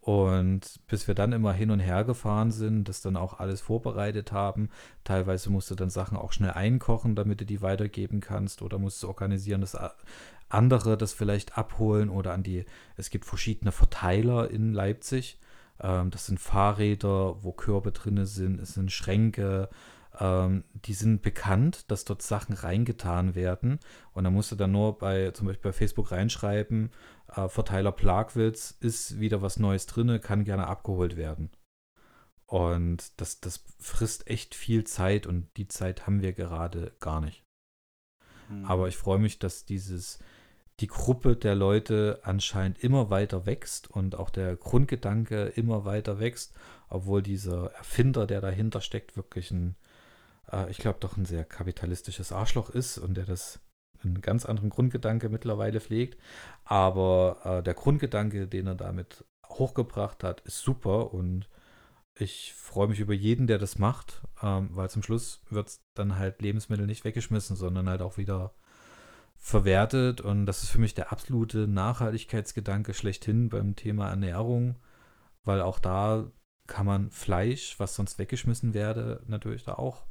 Und bis wir dann immer hin und her gefahren sind, das dann auch alles vorbereitet haben, teilweise musst du dann Sachen auch schnell einkochen, damit du die weitergeben kannst oder musst du organisieren, dass andere das vielleicht abholen oder an die, es gibt verschiedene Verteiler in Leipzig. Ähm, das sind Fahrräder, wo Körbe drin sind, es sind Schränke, ähm, die sind bekannt, dass dort Sachen reingetan werden. Und da musst du dann nur bei, zum Beispiel bei Facebook reinschreiben, äh, Verteiler Plagwitz ist wieder was Neues drin, kann gerne abgeholt werden. Und das, das frisst echt viel Zeit und die Zeit haben wir gerade gar nicht. Mhm. Aber ich freue mich, dass dieses, die Gruppe der Leute anscheinend immer weiter wächst und auch der Grundgedanke immer weiter wächst, obwohl dieser Erfinder, der dahinter steckt, wirklich ein äh, ich glaube, doch ein sehr kapitalistisches Arschloch ist und der das einen ganz anderen Grundgedanke mittlerweile pflegt. Aber äh, der Grundgedanke, den er damit hochgebracht hat, ist super und ich freue mich über jeden, der das macht, ähm, weil zum Schluss wird dann halt Lebensmittel nicht weggeschmissen, sondern halt auch wieder verwertet. Und das ist für mich der absolute Nachhaltigkeitsgedanke schlechthin beim Thema Ernährung, weil auch da kann man Fleisch, was sonst weggeschmissen werde, natürlich da auch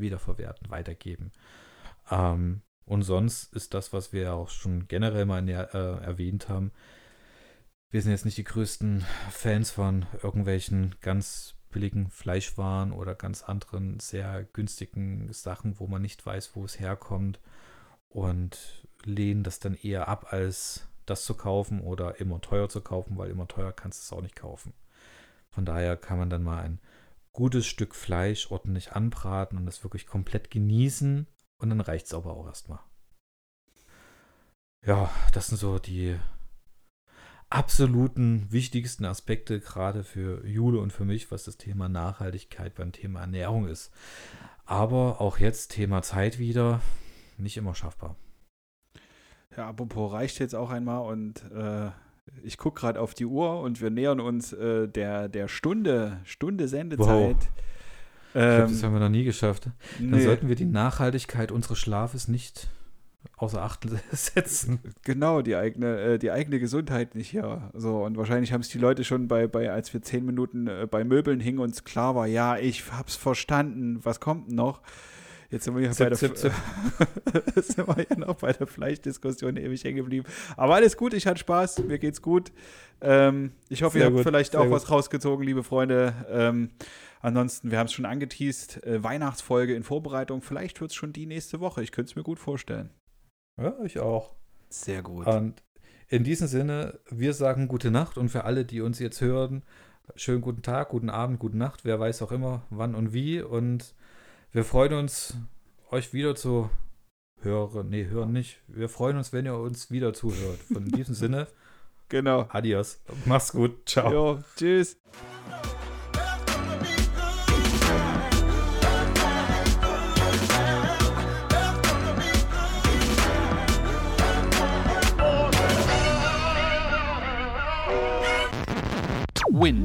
wiederverwerten, weitergeben. Ähm, und sonst ist das, was wir auch schon generell mal äh, erwähnt haben, wir sind jetzt nicht die größten Fans von irgendwelchen ganz billigen Fleischwaren oder ganz anderen sehr günstigen Sachen, wo man nicht weiß, wo es herkommt und lehnen das dann eher ab, als das zu kaufen oder immer teuer zu kaufen, weil immer teuer kannst du es auch nicht kaufen. Von daher kann man dann mal ein gutes Stück Fleisch ordentlich anbraten und das wirklich komplett genießen. Und dann reicht es aber auch erstmal. Ja, das sind so die absoluten wichtigsten Aspekte, gerade für Jule und für mich, was das Thema Nachhaltigkeit beim Thema Ernährung ist. Aber auch jetzt Thema Zeit wieder, nicht immer schaffbar. Ja, apropos reicht jetzt auch einmal und äh, ich gucke gerade auf die Uhr und wir nähern uns äh, der, der Stunde, Stunde Sendezeit. Wow. Ich glaube, das ähm, haben wir noch nie geschafft. Dann nee. sollten wir die Nachhaltigkeit unseres Schlafes nicht außer Acht setzen. Genau, die eigene, äh, die eigene Gesundheit nicht, ja. So, und wahrscheinlich haben es die Leute schon bei, bei, als wir zehn Minuten äh, bei Möbeln hingen und es klar war, ja, ich hab's verstanden, was kommt noch? Jetzt sind wir ja, bei, bei der Fleischdiskussion ewig hängen geblieben. Aber alles gut, ich hatte Spaß, mir geht's gut. Ähm, ich hoffe, sehr ihr habt gut, vielleicht auch gut. was rausgezogen, liebe Freunde. Ähm, ansonsten, wir haben es schon angeteased, äh, Weihnachtsfolge in Vorbereitung. Vielleicht wird es schon die nächste Woche. Ich könnte es mir gut vorstellen. Ja, ich auch. Sehr gut. Und in diesem Sinne, wir sagen gute Nacht und für alle, die uns jetzt hören, schönen guten Tag, guten Abend, gute Nacht, wer weiß auch immer, wann und wie und Wir freuen uns, euch wieder zu hören. Nee, hören nicht. Wir freuen uns, wenn ihr uns wieder zuhört. Von diesem Sinne, Genau. adios. Mach's gut. Ciao. Jo, tschüss. Win.